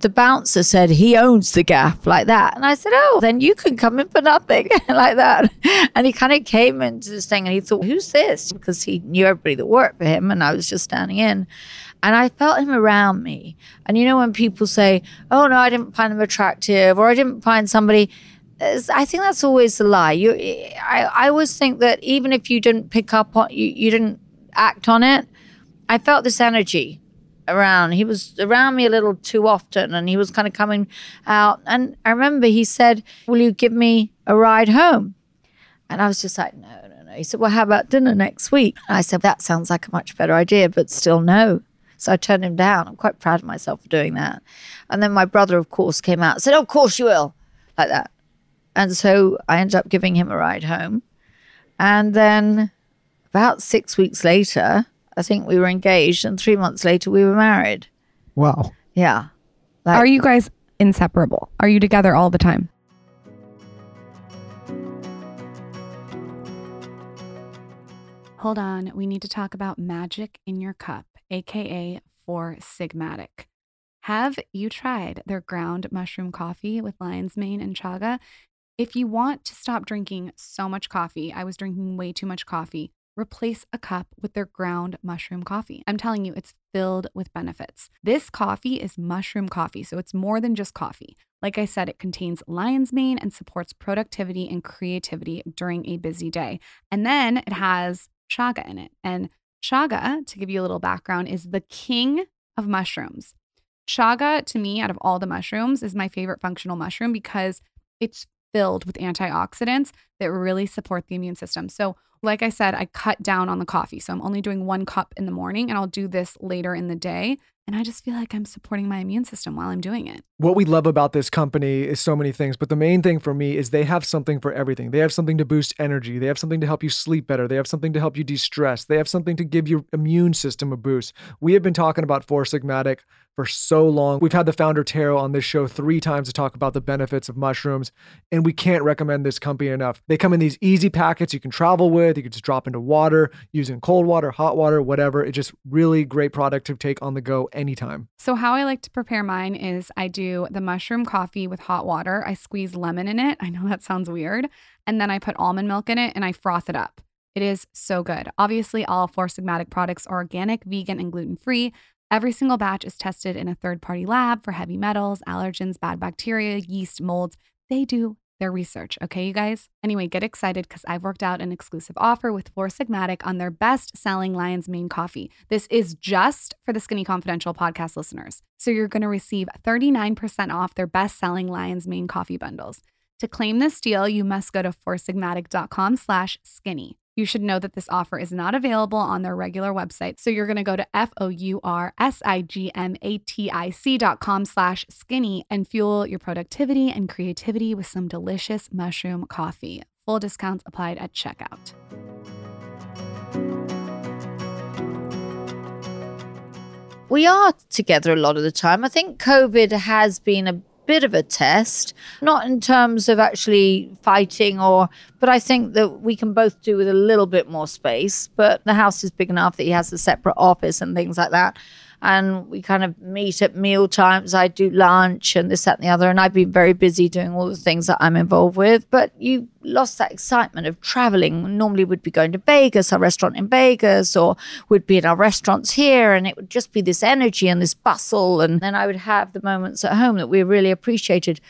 the bouncer said he owns the gaff like that. And I said, Oh, then you can come in for nothing <laughs> like that. And he kind of came into this thing and he thought, Who's this? Because he knew everybody that worked for him and I was just standing in. And I felt him around me. And you know, when people say, Oh, no, I didn't find him attractive or I didn't find somebody. I think that's always a lie. You, I, I always think that even if you didn't pick up on, you, you didn't act on it. I felt this energy around. He was around me a little too often and he was kind of coming out. And I remember he said, Will you give me a ride home? And I was just like, No, no, no. He said, Well, how about dinner next week? And I said, That sounds like a much better idea, but still no. So I turned him down. I'm quite proud of myself for doing that. And then my brother, of course, came out and said, Of course you will, like that. And so I ended up giving him a ride home. And then about six weeks later, I think we were engaged, and three months later, we were married. Wow. Yeah. Like, Are you guys inseparable? Are you together all the time? Hold on, we need to talk about magic in your cup, aka Four Sigmatic. Have you tried their ground mushroom coffee with lion's mane and chaga? If you want to stop drinking so much coffee, I was drinking way too much coffee. Replace a cup with their ground mushroom coffee. I'm telling you, it's filled with benefits. This coffee is mushroom coffee, so it's more than just coffee. Like I said, it contains lion's mane and supports productivity and creativity during a busy day. And then it has chaga in it. And chaga, to give you a little background, is the king of mushrooms. Chaga, to me, out of all the mushrooms, is my favorite functional mushroom because it's filled with antioxidants that really support the immune system. So, like I said, I cut down on the coffee. So, I'm only doing one cup in the morning and I'll do this later in the day. And I just feel like I'm supporting my immune system while I'm doing it. What we love about this company is so many things, but the main thing for me is they have something for everything. They have something to boost energy. They have something to help you sleep better. They have something to help you de stress. They have something to give your immune system a boost. We have been talking about Four Sigmatic for so long. We've had the founder Taro on this show three times to talk about the benefits of mushrooms, and we can't recommend this company enough. They come in these easy packets you can travel with. You can just drop into water, using cold water, hot water, whatever. It's just really great product to take on the go anytime. So, how I like to prepare mine is I do the mushroom coffee with hot water. I squeeze lemon in it. <laughs> I know that sounds weird. And then I put almond milk in it and I froth it up. It is so good. Obviously, all Four Sigmatic products are organic, vegan, and gluten free. Every single batch is tested in a third party lab for heavy metals, allergens, bad bacteria, yeast, molds. They do their research, okay, you guys? Anyway, get excited because I've worked out an exclusive offer with Four Sigmatic on their best selling Lion's Mane coffee. This is just for the Skinny Confidential podcast listeners. So you're going to receive 39% off their best selling Lion's Mane coffee bundles. To claim this deal, you must go to foursigmatic.com slash skinny. You should know that this offer is not available on their regular website. So you're going to go to F-O-U-R-S-I-G-M-A-T-I-C dot com slash skinny and fuel your productivity and creativity with some delicious mushroom coffee. Full discounts applied at checkout. we are together a lot of the time. I think COVID has been a bit of a test, not in terms of actually fighting or, but I think that we can both do with a little bit more space. But the house is big enough that he has a separate office and things like that and we kind of meet at meal times. I do lunch and this, that, and the other. And I've been very busy doing all the things that I'm involved with. But you lost that excitement of traveling. Normally, we'd be going to Vegas, our restaurant in Vegas, or we'd be in our restaurants here, and it would just be this energy and this bustle. And then I would have the moments at home that we really appreciated.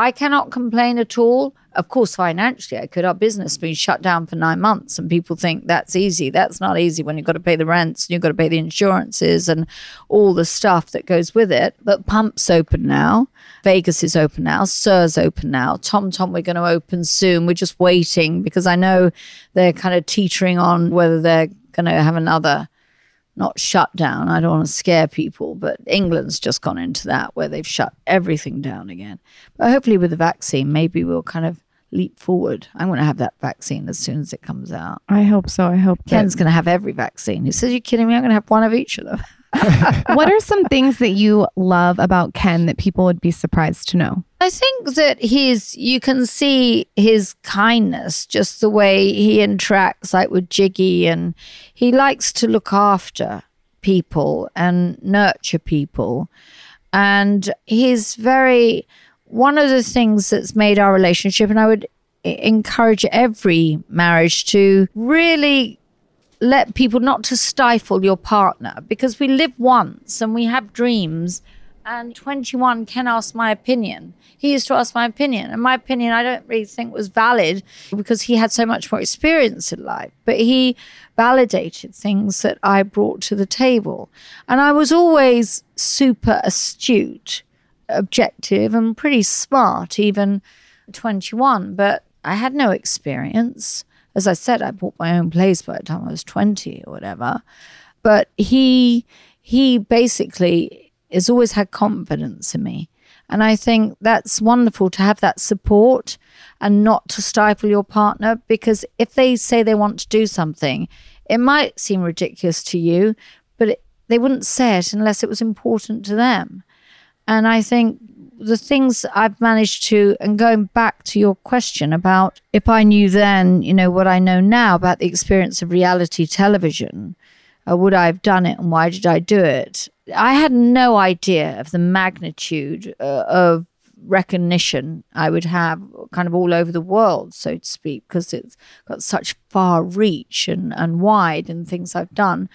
I cannot complain at all. Of course, financially, I could. Our business has been shut down for nine months, and people think that's easy. That's not easy when you've got to pay the rents and you've got to pay the insurances and all the stuff that goes with it. But Pump's open now. Vegas is open now. SUR's open now. Tom Tom, we're going to open soon. We're just waiting because I know they're kind of teetering on whether they're going to have another not shut down. I don't want to scare people, but England's just gone into that where they've shut everything down again. But hopefully, with the vaccine, maybe we'll kind of leap forward. I'm going to have that vaccine as soon as it comes out. I hope so. I hope Ken's going to have every vaccine. He says, "You're kidding me? I'm going to have one of each of them." <laughs> what are some things that you love about Ken that people would be surprised to know? I think that he's, you can see his kindness, just the way he interacts, like with Giggy, and he likes to look after people and nurture people. And he's very, one of the things that's made our relationship, and I would encourage every marriage to really let people not to stifle your partner because we live once and we have dreams. And 21 can ask my opinion. He used to ask my opinion, and my opinion I don't really think was valid because he had so much more experience in life. But he validated things that I brought to the table. And I was always super astute, objective, and pretty smart, even 21. But I had no experience as I said, I bought my own place by the time I was 20 or whatever. But he he basically has always had confidence in me. And I think that's wonderful to have that support and not to stifle your partner because if they say they want to do something, it might seem ridiculous to you, but it, they wouldn't say it unless it was important to them. And I think the things I've managed to, and going back to your question about if I knew then, you know, what I know now about the experience of reality television, uh, would I have done it and why did I do it? I had no idea of the magnitude uh, of recognition I would have kind of all over the world, so to speak, because it's got such far reach and, and wide and things I've done.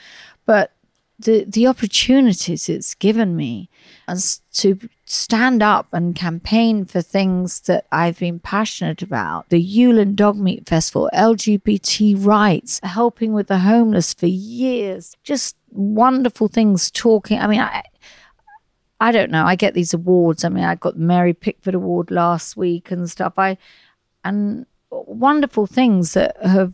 But the the opportunities it's given me as to stand up and campaign for things that I've been passionate about. The Yulin Dog Meat Festival, LGBT rights, helping with the homeless for years. Just wonderful things talking. I mean, I I don't know. I get these awards. I mean, I got the Mary Pickford Award last week and stuff. I and wonderful things that have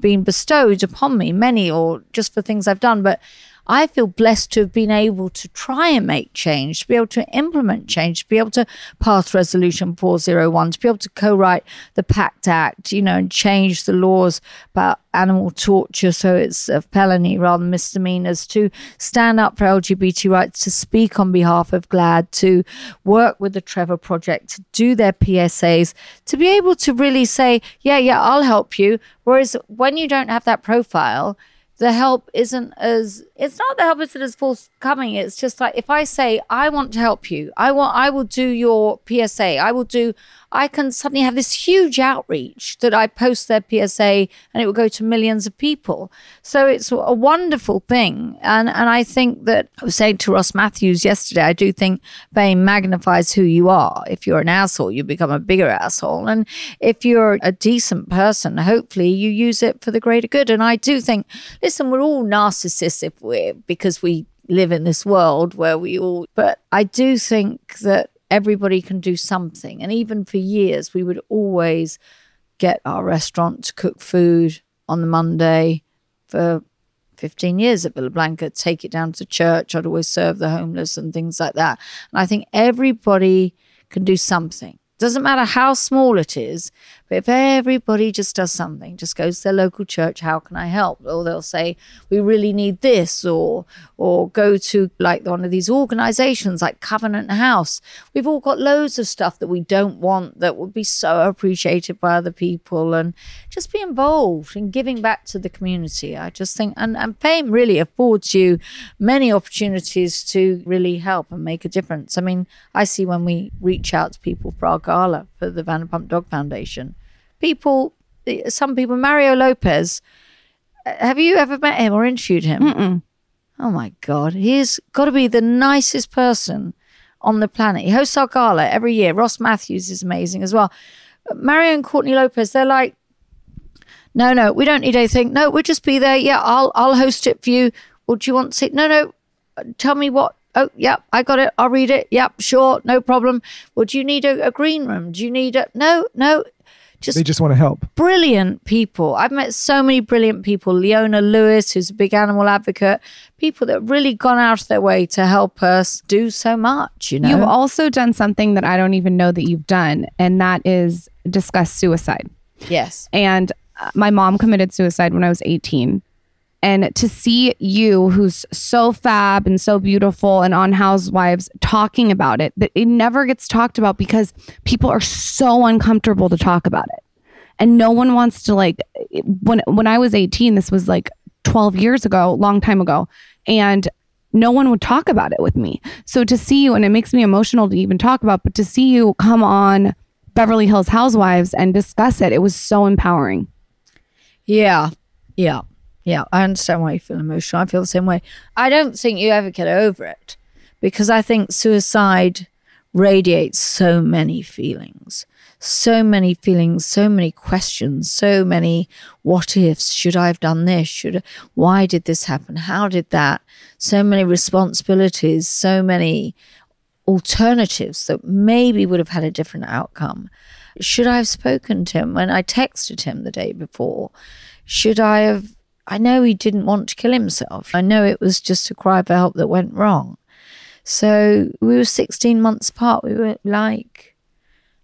been bestowed upon me, many or just for things I've done, but I feel blessed to have been able to try and make change, to be able to implement change, to be able to pass Resolution 401, to be able to co write the PACT Act, you know, and change the laws about animal torture so it's a felony rather than misdemeanors, to stand up for LGBT rights, to speak on behalf of GLAAD, to work with the Trevor Project, to do their PSAs, to be able to really say, yeah, yeah, I'll help you. Whereas when you don't have that profile, the help isn't as it's not the help isn't as forthcoming. It's just like if i say i want to help you. I want i will do your psa i will do I can suddenly have this huge outreach that I post their PSA and it will go to millions of people. So it's a wonderful thing. And, and I think that I was saying to Ross Mathews yesterday, I do think fame magnifies who you are. If you're an asshole, you become a bigger asshole. And if you're a decent person, hopefully you use it for the greater good. And I do think, listen, we're all narcissists if we're because we live in this world where we all, but I do think that everybody can do something. And even for years, we would always get our restaurant to cook food on the Monday for 15 years at Villa Blanca, take it down to church. I'd always serve the homeless and things like that. And I think everybody can do something. Doesn't matter how small it is, but if everybody just does something, just goes to their local church, how can I help? Or they'll say, we really need this, or or go to like one of these organizations like Covenant House. We've all got loads of stuff that we don't want that would be so appreciated by other people and just be involved in giving back to the community. I just think and, and fame really affords you many opportunities to really help and make a difference. I mean, I see when we reach out to people for our gala for the Vanderpump Dog Foundation people, some people, Mario Lopez. Have you ever met him or interviewed him? Mm-mm. Oh my God. He's got to be the nicest person on the planet. He hosts our gala every year. Ross Mathews is amazing as well. Mario and Courtney Lopez, they're like, no, no, we don't need anything. No, we'll just be there. Yeah, I'll I'll host it for you. Well, do you want to see? No, no. Tell me what. Oh, yeah, I got it. I'll read it. Yep, sure, no problem. Well, do you need a, a green room? Do you need a no, no? Just They just want to help. brilliant people. I've met so many brilliant people. Leona Lewis, who's a big animal advocate, people that have really gone out of their way to help us do so much, you know? You've also done something that I don't even know that you've done, and that is discuss suicide. yes. And uh, my mom committed suicide when I was 18. And to see you, who's so fab and so beautiful and on Housewives, talking about it, that it never gets talked about because people are so uncomfortable to talk about it. And no one wants to like when when I was 18, this was like 12 years ago, long time ago. And no one would talk about it with me. So to see you, and it makes me emotional to even talk about, but to see you come on Beverly Hills Housewives and discuss it, it was so empowering. Yeah. Yeah. Yeah. I understand why you feel emotional. I feel the same way. I don't think you ever get over it because I think suicide radiates so many feelings, so many feelings, so many questions, so many what ifs. Should I have done this? Should I, why did this happen? How did that? So many responsibilities, so many alternatives that maybe would have had a different outcome. Should I have spoken to him when I texted him the day before? Should I have? I know he didn't want to kill himself. I know it was just a cry for help that went wrong. So we were 16 months apart. We were like,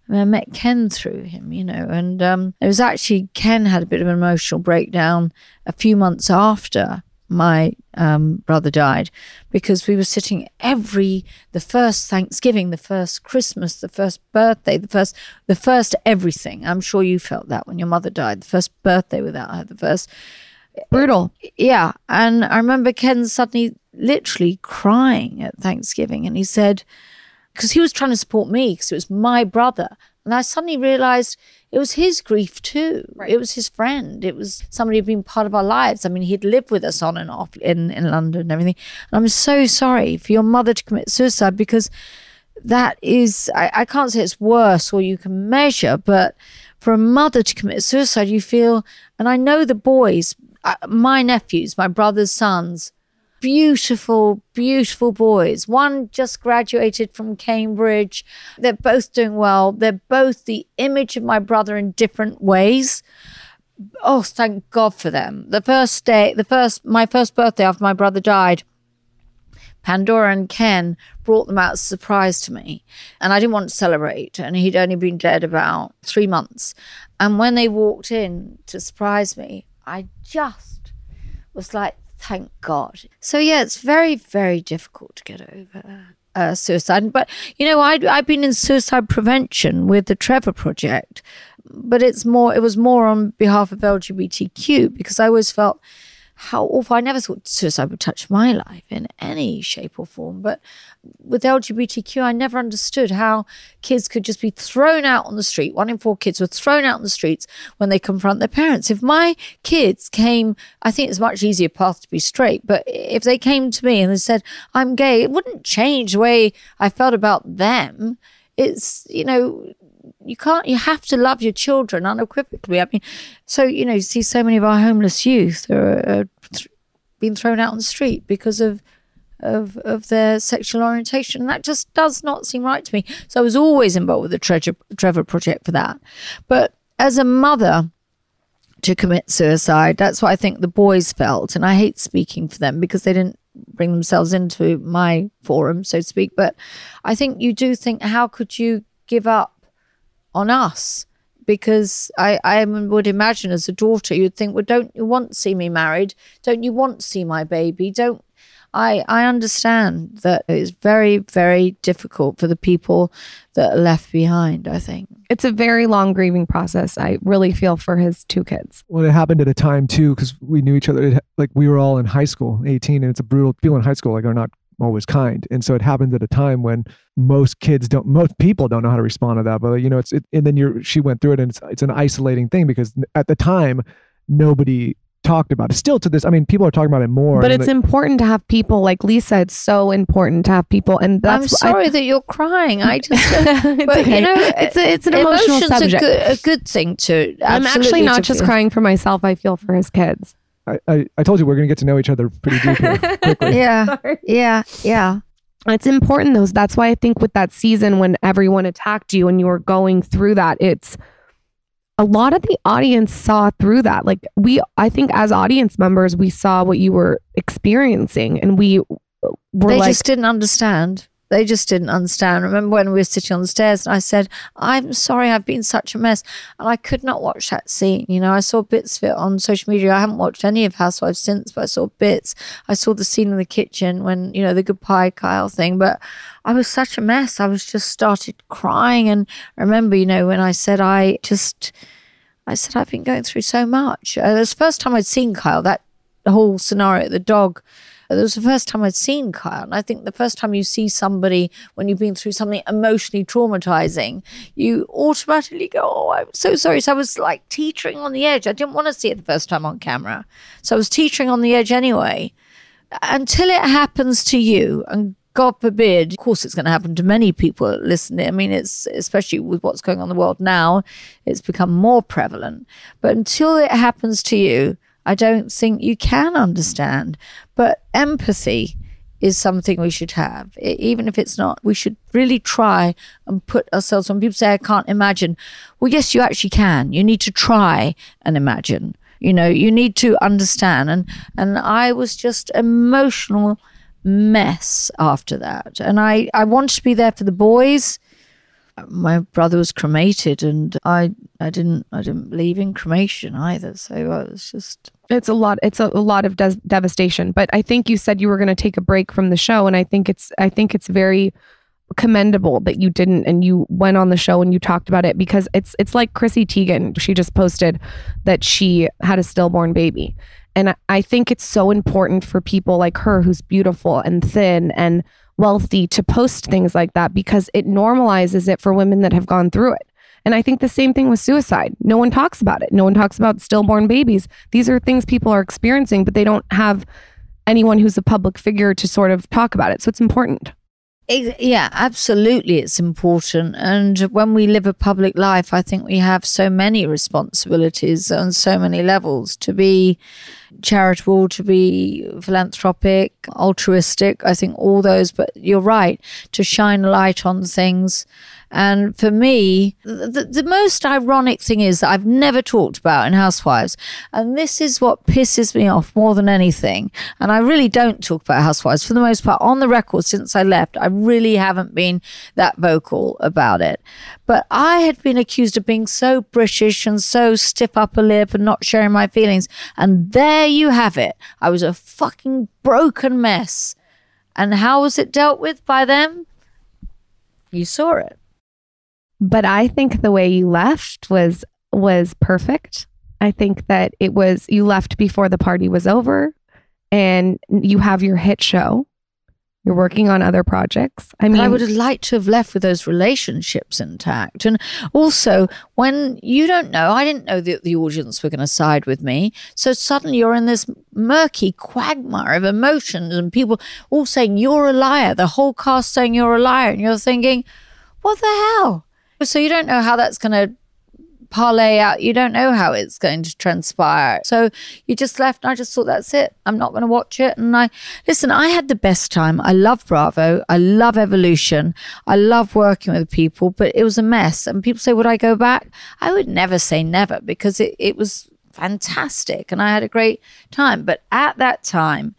I, mean, I met Ken through him, you know, and um, it was actually Ken had a bit of an emotional breakdown a few months after my um, brother died because we were sitting every the first Thanksgiving, the first Christmas, the first birthday, the first the first everything. I'm sure you felt that when your mother died, the first birthday without her, the first Brutal. yeah. And I remember Ken suddenly literally crying at Thanksgiving. And he said, because he was trying to support me because it was my brother. And I suddenly realized it was his grief too. It was his friend. It was somebody who'd been part of our lives. I mean, he'd lived with us on and off in, in London and everything. And I'm so sorry for your mother to commit suicide because that is, I, I can't say it's worse or you can measure, but for a mother to commit suicide, you feel, and I know the boys, uh, my nephews, my brother's sons, beautiful, beautiful boys. One just graduated from Cambridge. They're both doing well. They're both the image of my brother in different ways. Oh, thank God for them. The first day, the first, my first birthday after my brother died, Pandora and Ken brought them out as a surprise to me. And I didn't want to celebrate. And he'd only been dead about three months. And when they walked in to surprise me, I just was like, thank God. So, yeah, it's very, very difficult to get over uh, suicide. But, you know, I'd, I've been in suicide prevention with the Trevor Project, but it's more, it was more on behalf of LGBTQ because I always felt how awful. I never thought suicide would touch my life in any shape or form. But with LGBTQ, I never understood how kids could just be thrown out on the street. One in four kids were thrown out on the streets when they confront their parents. If my kids came, I think it's much easier path to be straight. But if they came to me and they said, I'm gay, it wouldn't change the way I felt about them. It's, you know, you can't you have to love your children unequivocally i mean so you know you see so many of our homeless youth are, are th- being thrown out on the street because of of of their sexual orientation and that just does not seem right to me so i was always involved with the Trevor, Trevor project for that but as a mother to commit suicide. That's what I think the boys felt. And I hate speaking for them because they didn't bring themselves into my forum, so to speak. But I think you do think, how could you give up on us? Because I, I would imagine as a daughter, you'd think, well, don't you want to see me married? Don't you want to see my baby? Don't I, I understand that it's very, very difficult for the people that are left behind, I think. It's a very long grieving process. I really feel for his two kids. Well, it happened at a time too, because we knew each other. It, like we were all in high school, 18, and it's a brutal, people in high school like are not always kind. And so it happened at a time when most kids don't, most people don't know how to respond to that. But you know, it's, it, and then you're, she went through it and it's, it's an isolating thing because at the time, nobody talked about it. Still to this, I mean, people are talking about it more. But it's they- important to have people like Lisa. It's so important to have people, and that's I'm sorry that you're crying. I just, <laughs> it's but okay. you know, it's a, it's an emotional emotion's subject. A good, a good thing to. I'm actually not to just feel. crying for myself. I feel for his kids. I, I, I told you we're going to get to know each other pretty deep here <laughs> quickly. Yeah, yeah, yeah. It's important though. That's why I think with that season when everyone attacked you and you were going through that, it's a lot of the audience saw through that. Like we, I think as audience members, we saw what you were experiencing, and we were they like, just didn't understand. They just didn't understand. Remember when we were sitting on the stairs and I said, I'm sorry, I've been such a mess. And I could not watch that scene. You know, I saw bits of it on social media. I haven't watched any of Housewives since, but I saw bits. I saw the scene in the kitchen when, you know, the goodbye Kyle thing. But I was such a mess. I was just started crying. And remember, you know, when I said, I just, I said, I've been going through so much. Uh, it was the first time I'd seen Kyle, that whole scenario, the dog. It was the first time I'd seen Kyle. And I think the first time you see somebody when you've been through something emotionally traumatizing, you automatically go, Oh, I'm so sorry. So I was like teetering on the edge. I didn't want to see it the first time on camera. So I was teetering on the edge anyway. Until it happens to you, and God forbid, of course, it's going to happen to many people listening. I mean, it's especially with what's going on in the world now, it's become more prevalent. But until it happens to you, I don't think you can understand. But empathy is something we should have, E- even if it's not. We should really try and put ourselves. When people say, I can't imagine, well, yes, you actually can. You need to try and imagine. You know, you need to understand. And, and I was just emotional mess after that. And I, I wanted to be there for the boys. My brother was cremated and I, I didn't I didn't believe in cremation either. So I was just it's a lot. It's a, a lot of des- devastation. But I think you said you were going to take a break from the show, and I think it's I think it's very commendable that you didn't and you went on the show and you talked about it because it's it's like Chrissy Teigen. She just posted that she had a stillborn baby. And I- I think it's so important for people like her who's beautiful and thin and wealthy to post things like that because it normalizes it for women that have gone through it. And I think the same thing with suicide. No one talks about it. No one talks about stillborn babies. These are things people are experiencing, but they don't have anyone who's a public figure to sort of talk about it. So it's important. Ex- Yeah, absolutely. It's important. And when we live a public life, I think we have so many responsibilities on so many levels to be charitable, to be philanthropic, altruistic. I think all those, but you're right, to shine light on things. And for me, the, the, most ironic thing is that I've never talked about in Housewives. And this is what pisses me off more than anything. And I really don't talk about Housewives for the most part. On the record, since I left, I really haven't been that vocal about it. But I had been accused of being so British and so stiff upper lip and not sharing my feelings. And there you have it. I was a fucking broken mess. And how was it dealt with by them? You saw it. But I think the way you left was was perfect. I think that it was you left before the party was over and you have your hit show. You're working on other projects. I mean, mean, I would have liked to have left with those relationships intact. And also, when you don't know, I didn't know that the audience were going to side with me. So suddenly you're in this murky quagmire of emotions and people all saying, You're a liar. The whole cast saying you're a liar. And you're thinking, What the hell? So you don't know how that's going to parlay out. You don't know how it's going to transpire. So you just left, and I just thought, that's it. I'm not going to watch it. And I listen. I had the best time. I love Bravo. I love Evolution. I love working with people, but it was a mess. And people say, would I go back? I would never say never because it, it was fantastic and I had a great time. But at that time,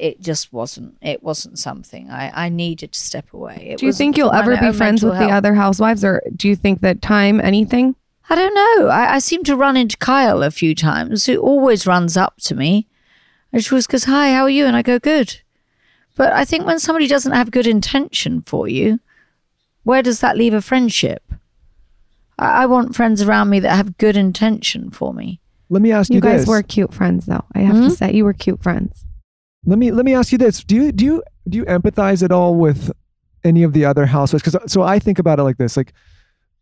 it just wasn't it wasn't something I, I needed to step away. It Do you think you'll ever be friends mental with the other housewives, or do you think that time, anything? I don't know. I, I seem to run into Kyle a few times, who always runs up to me. And she always goes, Hi, how are you? And I go, Good. But I think when somebody doesn't have good intention for you, where does that leave a friendship? I, I want friends around me that have good intention for me. Let me ask you, You guys this. were cute friends, though. I have Hmm? to say, you were cute friends. Let me let me ask you this: Do you do you do you empathize at all with any of the other housewives? Because uh, so I think about it like this: like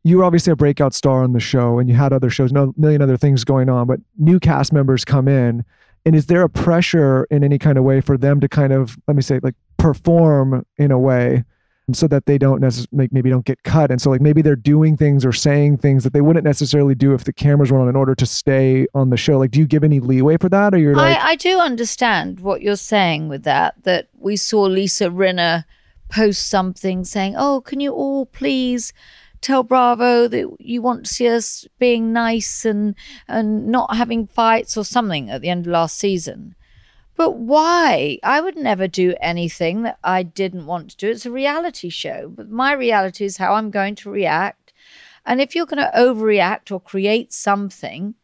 you were obviously a breakout star on the show, and you had other shows, no million other things going on, but new cast members come in, and is there a pressure in any kind of way for them to kind of let me say like perform in a way? So that they don't necessarily like maybe don't get cut, and so like maybe they're doing things or saying things that they wouldn't necessarily do if the cameras were on in order to stay on the show. Like, do you give any leeway for that, or you're like, I, I do understand what you're saying with that, that we saw Lisa Rinna post something saying, Oh, can you all please tell Bravo that you want to see us being nice and and not having fights or something at the end of last season. But why? I would never do anything that I didn't want to do. It's a reality show, but my reality is how I'm going to react. And if you're going to overreact or create something,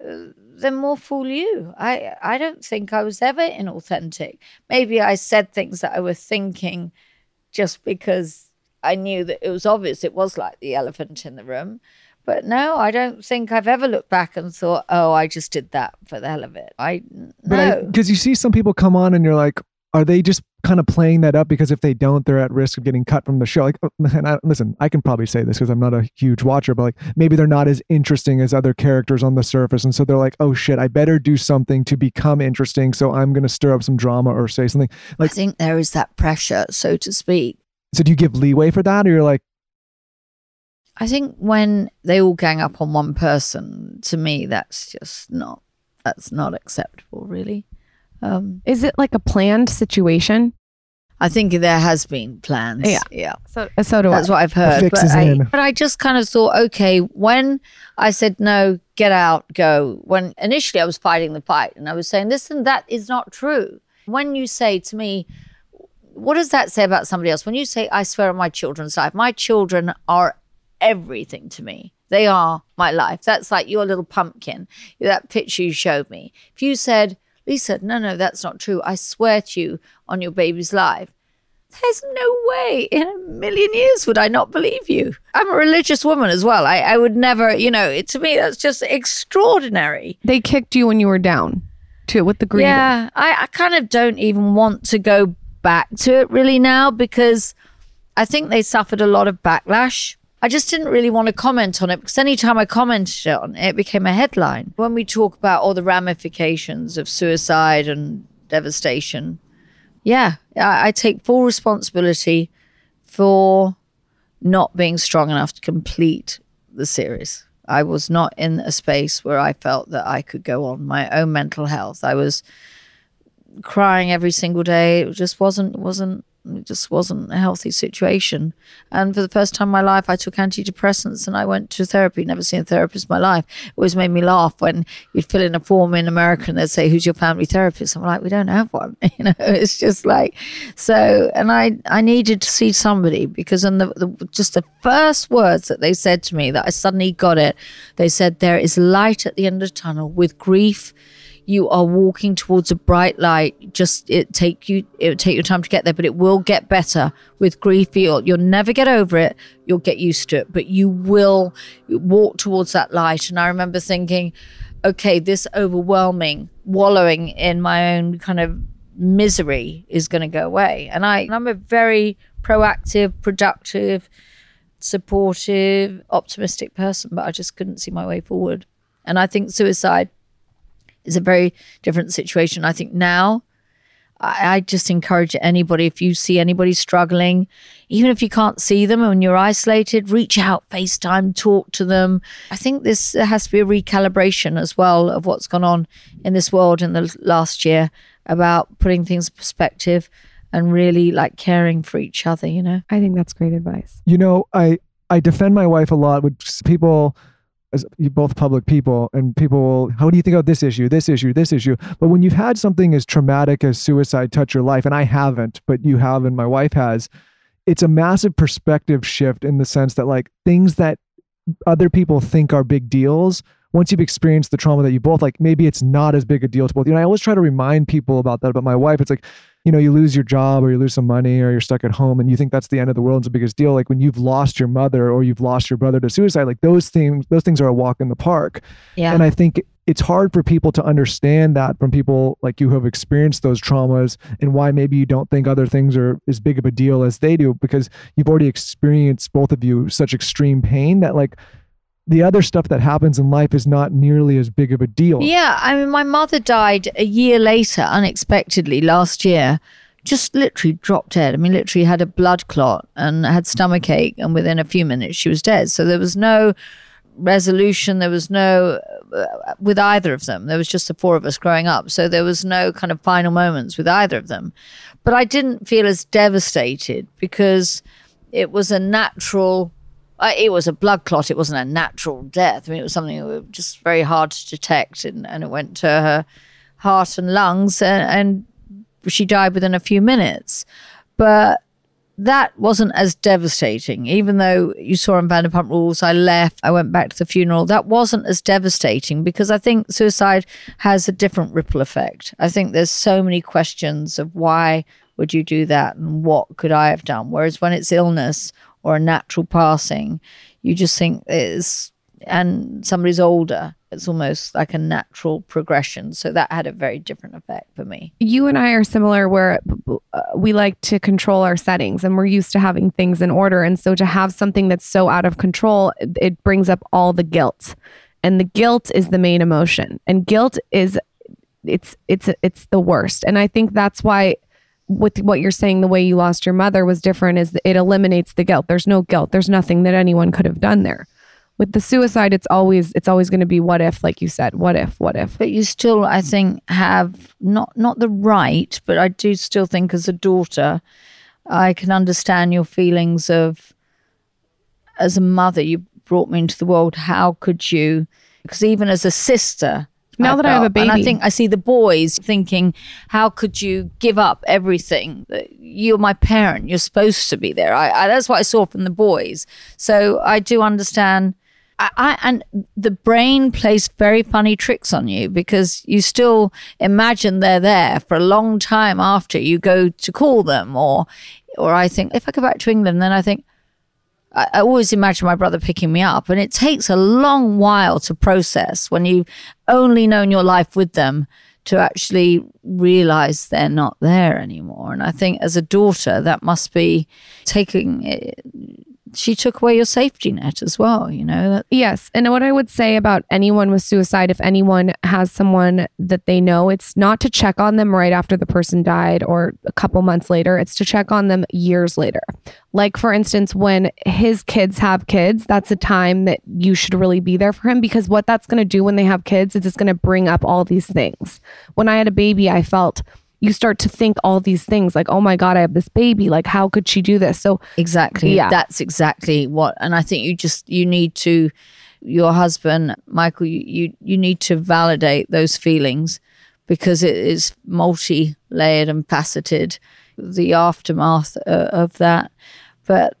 uh, then more fool you. I I don't think I was ever inauthentic. Maybe I said things that I was thinking just because I knew that it was obvious it was like the elephant in the room. But no, I don't think I've ever looked back and thought, "Oh, I just did that for the hell of it." I no. because you see some people come on and you're like, are they just kind of playing that up because if they don't, they're at risk of getting cut from the show? Like, uh, and I, listen, I can probably say this because I'm not a huge watcher, but like maybe they're not as interesting as other characters on the surface, and so they're like, oh shit, I better do something to become interesting, so I'm gonna stir up some drama or say something. I think there is that pressure, so to speak. so do you give leeway for that, or you're like, I think when they all gang up on one person, to me, that's just not that's not acceptable, really. Um, Is it like a planned situation? I think there has been plans. Yeah. yeah. So, so do That's I. what I've heard. But I, but I just kind of thought, okay, when I said no, get out, go. When initially I was fighting the fight and I was saying this and that is not true. When you say to me, what does that say about somebody else? When you say, I swear on my children's life, my children are everything to me. They are my life. That's like your little pumpkin, that picture you showed me. If you said, Lisa, no, no, that's not true. I swear to you on your baby's life. There's no way in a million years would I not believe you. I'm a religious woman as well. I, I would never, you know, to me, that's just extraordinary. They kicked you when you were down, too, with the greed. Yeah, I, I kind of don't even want to go back to it really now because I think they suffered a lot of backlash. I just didn't really want to comment on it because anytime I commented on it, it became a headline. When we talk about all the ramifications of suicide and devastation, yeah, I, I take full responsibility for not being strong enough to complete the series. I was not in a space where I felt that I could go on my own mental health. I was crying every single day. It just wasn't wasn't it just wasn't a healthy situation. And for the first time in my life, I took antidepressants and I went to therapy. Never seen a therapist in my life. It always made me laugh when you'd fill in a form in America and they'd say, "Who's your family therapist?" I'm like, "We don't have one." <laughs> You know, it's just like so. And I I needed to see somebody because in the, the just the first words that they said to me that I suddenly got it. They said, "There is light at the end of the tunnel with grief." You are walking towards a bright light. Just it take you it will take your time to get there, but it will get better with grief. You'll you'll never get over it. You'll get used to it, but you will walk towards that light. And I remember thinking, okay, this overwhelming wallowing in my own kind of misery is going to go away. And I I'm a very proactive, productive, supportive, optimistic person, but I just couldn't see my way forward. And I think suicide is a very different situation. I think now I, I just encourage anybody if you see anybody struggling, even if you can't see them and you're isolated, reach out, FaceTime, talk to them. I think this has to be a recalibration as well of what's gone on in this world in the last year about putting things in perspective and really like caring for each other, you know? I think that's great advice. you know, I I defend my wife a lot with people as you both public people and people will how do you think about this issue this issue this issue? But when you've had something as traumatic as suicide touch your life and i haven't but you have and my wife has it's a massive perspective shift in the sense that like things that other people think are big deals once you've experienced the trauma that you both like maybe it's not as big a deal to both you. Know i always try to remind people about that about my wife. It's like you know you lose your job or you lose some money or you're stuck at home and you think that's the end of the world it's the biggest deal like when you've lost your mother or you've lost your brother to suicide like those things those things are a walk in the park Yeah. and i think it's hard for people to understand that from people like you who have experienced those traumas and why maybe you don't think other things are as big of a deal as they do because you've already experienced both of you such extreme pain that like the other stuff that happens in life is not nearly as big of a deal. Yeah, I mean, my mother died a year later, unexpectedly last year. Just literally dropped dead. I mean, literally had a blood clot and had stomach ache, and within a few minutes she was dead. So there was no resolution. There was no uh, with either of them. There was just the four of us growing up, so there was no kind of final moments with either of them. But I didn't feel as devastated because it was a natural Uh, it was a blood clot. It wasn't a natural death. I mean, it was something that was just very hard to detect, and, and it went to her heart and lungs, and, and she died within a few minutes. But that wasn't as devastating. Even though you saw in Vanderpump Rules, I left, I went back to the funeral. That wasn't as devastating because I think suicide has a different ripple effect. I think there's so many questions of why would you do that and what could I have done? Whereas when it's illness or a natural passing, you just think it's, and somebody's older, it's almost like a natural progression. So that had a very different effect for me. You and I are similar where uh, we like to control our settings and we're used to having things in order. And so to have something that's so out of control, it- it brings up all the guilt. And the guilt is the main emotion. And guilt is it's it's it's the worst. And I think that's why with what you're saying the way you lost your mother was different is it eliminates the guilt. There's no guilt. There's nothing that anyone could have done there. With the suicide it's always it's always going to be what if like you said. What if? What if? but you still i think have not not the right but i do still think as a daughter i can understand your feelings of as a mother you brought me into the world how could you because even as a sister Now that I have a felt- and i baby. think i see the boys thinking how could you give up everything? You're my parent. You're supposed to be there. I, I that's what i saw from the boys. So i do understand. I, I and the brain plays very funny tricks on you because you still imagine they're there for a long time after you go to call them or or I think if I go back to England then I think I, always imagine my brother picking me up and it takes a long while to process when you've only known your life with them to actually realize they're not there anymore. And I think as a daughter that must be taking she took away your safety net as well you know Yes. And what I would say about anyone with suicide, if anyone has someone that they know, it's not to check on them right after the person died or a couple months later. It's to check on them years later. Like, for instance, when his kids have kids, that's a time that you should really be there for him because what that's going to do when they have kids is it's going to bring up all these things. When I had a baby, I felt you start to think all these things like, oh my God, I have this baby. Like, how could she do this? So, Exactly. Yeah. That's exactly what and I think you just you need to your husband, Michael, you you, you need to validate those feelings because it is multi layered and faceted, the aftermath uh, of that. But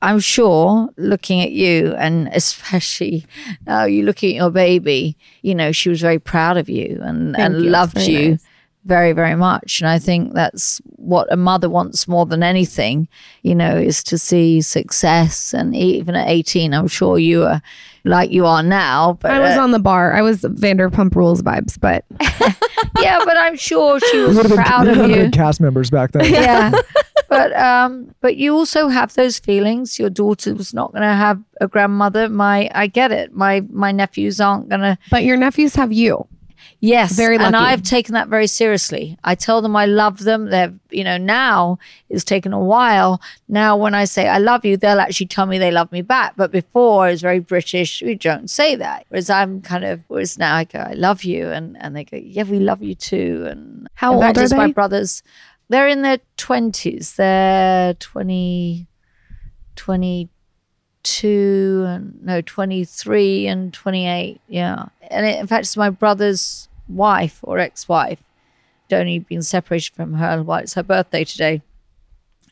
I'm sure looking at you and especially now you looking at your baby, you know, she was very proud of you and, Thank and you. Loved you nice. Very, very much. And I think that's what a mother wants more than anything, you know, is to see success. And even at 18, I'm sure you were like you are now. But I was uh, on the bar. I was Vanderpump Rules vibes, but <laughs> <laughs> yeah, but I'm sure she was would have been, proud we of would have you. been cast members back then. yeah. <laughs> But um, but you also have those feelings. Your daughter was not going to have a grandmother. My, I get it. My my nephews aren't going to but your nephews have you. Yes, Very and. I've taken that very seriously. I tell them I love them. They're, you know, now it's taken a while. Now, when I say I love you, they'll actually tell me they love me back. But before, I was very British. We don't say that. Whereas I'm kind of, whereas now I go, I love you, and and they go, yeah, we love you too. And How old fact, are it's my brothers. They're in their twenties. They're 20, 20, 22 and no 23 and 28 yeah and it, in fact it's my brother's wife or ex-wife I'd only been separated from her well it's her birthday today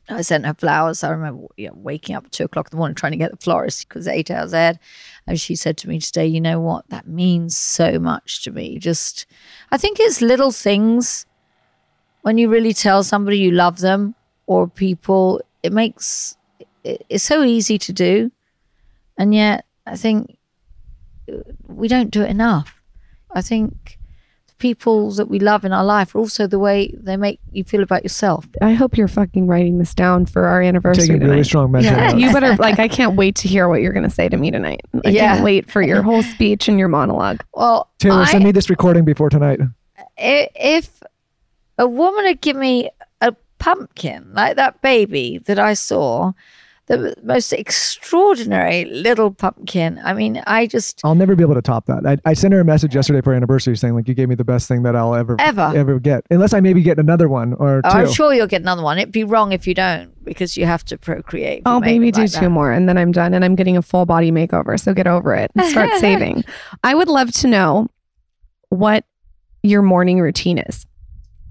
I sent her flowers. I remember you know, waking up at two o'clock in the morning trying to get the florist because eight hours ahead. And she said to me today, you know what? That means so much to me. Just, I think it's little things when you really tell somebody you love them or people, it makes, it's so easy to do. And yet, I think uh, we don't do it enough. I think the people that we love in our life are also the way they make you feel about yourself. I hope you're fucking writing this down for our anniversary. Taking really strong mental Yeah, you better like. I can't wait to hear what you're going to say to me tonight. I Yeah. can't wait for your whole speech and your monologue. Well, Taylor, I- send me this recording before tonight. if a woman had given me a pumpkin like that baby that I saw, the most extraordinary little pumpkin. I mean, I just I'll never be able to top that. I, I sent her a message yesterday for her anniversary saying like you gave me the best thing that I'll ever Ever. ever get, unless I maybe get another one or two. Oh, I'm sure you'll get another one. It'd be wrong if you don't because you have to procreate. if I'll maybe do like two that. more and then I'm done and I'm getting a full body makeover. So get over it and start <laughs> saving. I would love to know what your morning routine is.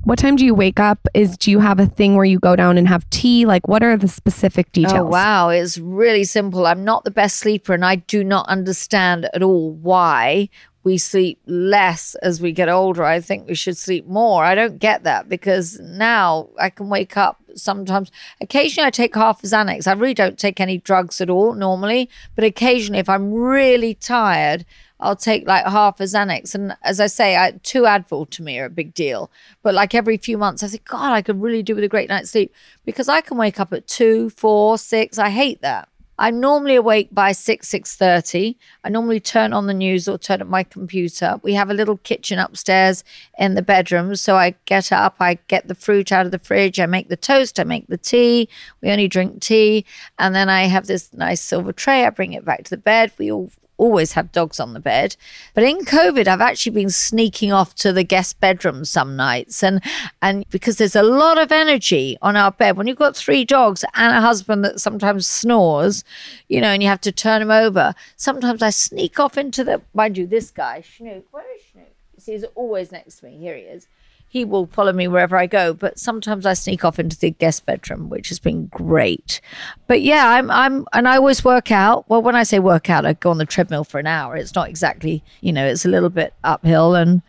What time do you wake up? Is do you have a thing where you go down and have tea? Like what are the specific oh, details? Oh, wow. It's really simple. I'm not the best sleeper, and I do not understand at all why we sleep less as we get older. I think we should sleep more. I don't get that because now I can wake up sometimes. Occasionally, I take half a Xanax. I really don't take any drugs at all normally, but occasionally, if I'm really tired, I'll take like half a Xanax. And as I say, I, two Advil to me are a big deal. But like every few months, I think, God, I could really do with a great night's sleep because I can wake up at two, four, six. I hate that. I'm normally awake by six, six thirty. I normally turn on the news or turn up my computer. We have a little kitchen upstairs in the bedroom, so I get up, I get the fruit out of the fridge, I make the toast, I make the tea. We only drink tea, and then I have this nice silver tray. I bring it back to the bed. We all always have dogs on the bed. But in COVID, I've actually been sneaking off to the guest bedroom some nights. And and because there's a lot of energy on our bed. When you've got three dogs and a husband that sometimes snores, you know, and you have to turn him over, sometimes I sneak off into the mind you, this guy, Schnook, where is Schnook? He's always next to me. Here he is he will follow me wherever I go. But sometimes I sneak off into the guest bedroom, which has been great. But yeah, I'm I'm and I always work out. Well, when I say work out, I go on the treadmill for an hour. It's not exactly, you know, it's a little bit uphill and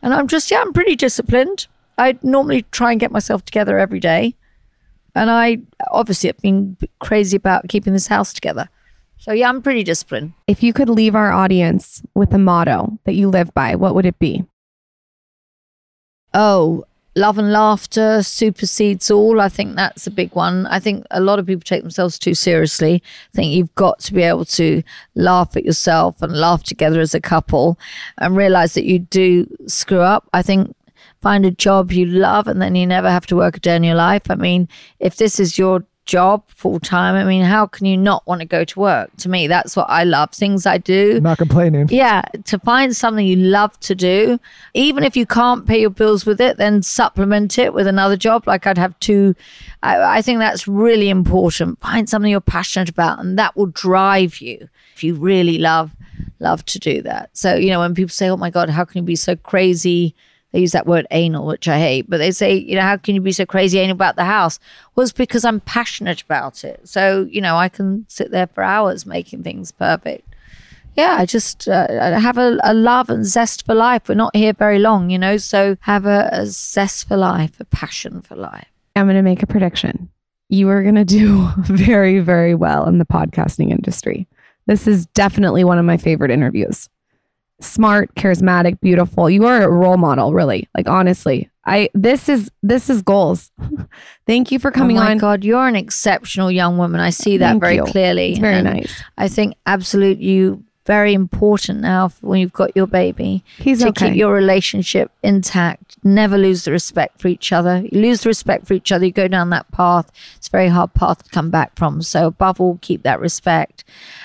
and I'm just yeah, I'm pretty disciplined. I normally try and get myself together every day. And I obviously have been crazy about keeping this house together. So yeah, I'm pretty disciplined. If you could leave our audience with a motto that you live by, what would it be? Oh, love and laughter supersedes all. I think that's a big one. I think a lot of people take themselves too seriously. I think you've got to be able to laugh at yourself and laugh together as a couple and realize that you do screw up. I think find a job you love and then you never have to work a day in your life. I mean, if this is your job full time, I mean, how can you not want to go to work? To me, that's what I love. Things I do. Not complaining. Yeah, to find something you love to do, even if you can't pay your bills with it, then supplement it with another job. Like I'd have two. I, I think that's really important. Find something you're passionate about, and that will drive you if you really love love to do that. So you know, when people say, "Oh my God, how can you be so crazy?" They use that word anal, which I hate, but they say, you know, how can you be so crazy anal about the house? Well, because I'm passionate about it. So, you know, I can sit there for hours making things perfect yeah, I just uh, have a, a love and zest for life. We're not here very long, you know, so have a, a zest for life, a passion for life. I'm going to make a prediction. You are going to do <laughs> very, very well in the podcasting industry. This is definitely one of my favorite interviews. Smart, charismatic, beautiful. You are a role model, really. Like honestly, I this is this is goals. <laughs> Thank you for oh coming oh my on. God, you're an exceptional young woman. I see that Thank very you. clearly. It's very And nice. I think absolute you very important now when you've got your baby He's to okay. keep your relationship intact. Never lose the respect for each other. You lose the respect for each other, you go down that path. It's a very hard path to come back from. So, above all, keep that respect.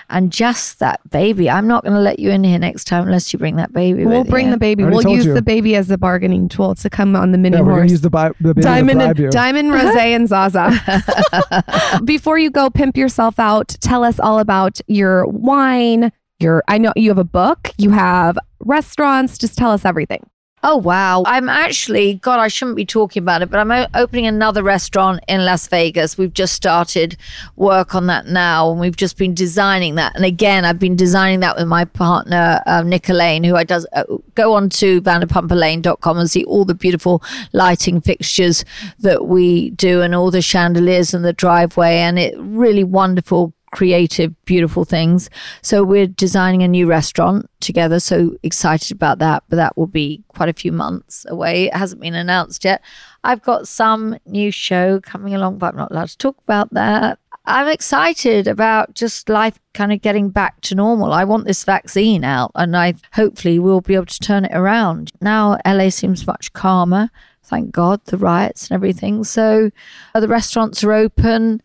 And just that baby. I'm not going to let you in here next time unless you bring that baby. We'll with bring you. the baby. We'll use you. the baby as a bargaining tool to come on the mini Yeah, we're gonna use the, bi- the baby Diamond, to bribe you. Diamond, <laughs> Rose, and Zaza. <laughs> Before you go pimp yourself out, tell us all about your wine. Your, I know you have a book. You have restaurants. Just tell us everything. Oh, wow. I'm actually, God, I shouldn't be talking about it, but I'm opening another restaurant in Las Vegas. We've just started work on that now, and we've just been designing that. And again, I've been designing that with my partner, Alain, who I does uh, go on to vanderpumpalain.com and see all the beautiful lighting fixtures that we do and all the chandeliers in the driveway. And it really wonderful creative, beautiful things. So we're designing a new restaurant together. So excited about that. But that will be quite a few months away. It hasn't been announced yet. I've got some new show coming along, but I'm not allowed to talk about that. I'm excited about just life kind of getting back to normal. I want this vaccine out and I hopefully we'll be able to turn it around. Now LA seems much calmer. Thank God, the riots and everything. So uh, the restaurants are open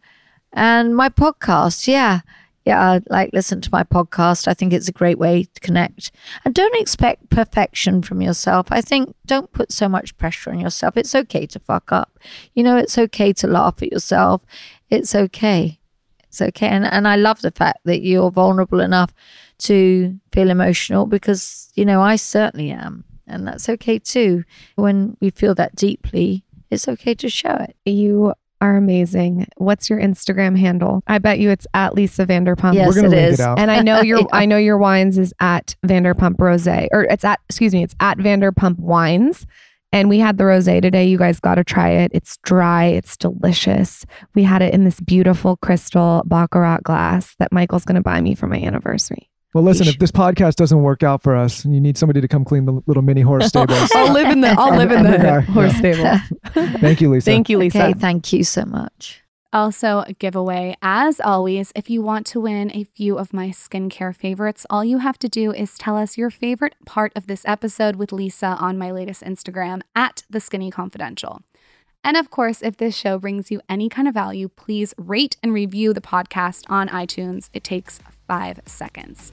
and my podcast yeah. Yeah like listen to my podcast. I think it's a great way to connect. And don't expect perfection from yourself. I think don't put so much pressure on yourself. It's okay to fuck up. You know it's okay to laugh at yourself. It's okay. It's okay. And, and i love the fact that you're vulnerable enough to feel emotional because you know i certainly am. And that's okay too. When we feel that deeply it's okay to show it. You are amazing. What's your Instagram handle? I bet you it's at Lisa Vanderpump. yes We're it link is it out. And I know <laughs> your Yeah. I know your wines is at Vanderpump Rose or it's at excuse me, it's at Vanderpump Wines. And we had the rosé today. You guys got to try it. It's dry. It's delicious. We had it in this beautiful crystal baccarat glass that Michael's going to buy me for my anniversary. Well, listen, if this podcast doesn't work out for us and you need somebody to come clean the little mini horse <laughs> stables, I'll live in the I'll <laughs> live in the <laughs> horse stable. thank you, Lisa. Thank you, Lisa. okay thank you so much Also, a giveaway. As always, if you want to win a few of my skincare favorites, all you have to do is tell us your favorite part of this episode with Lisa on my latest Instagram at The Skinny Confidential. And of course, if this show brings you any kind of value, please rate and review the podcast on iTunes. It takes five seconds.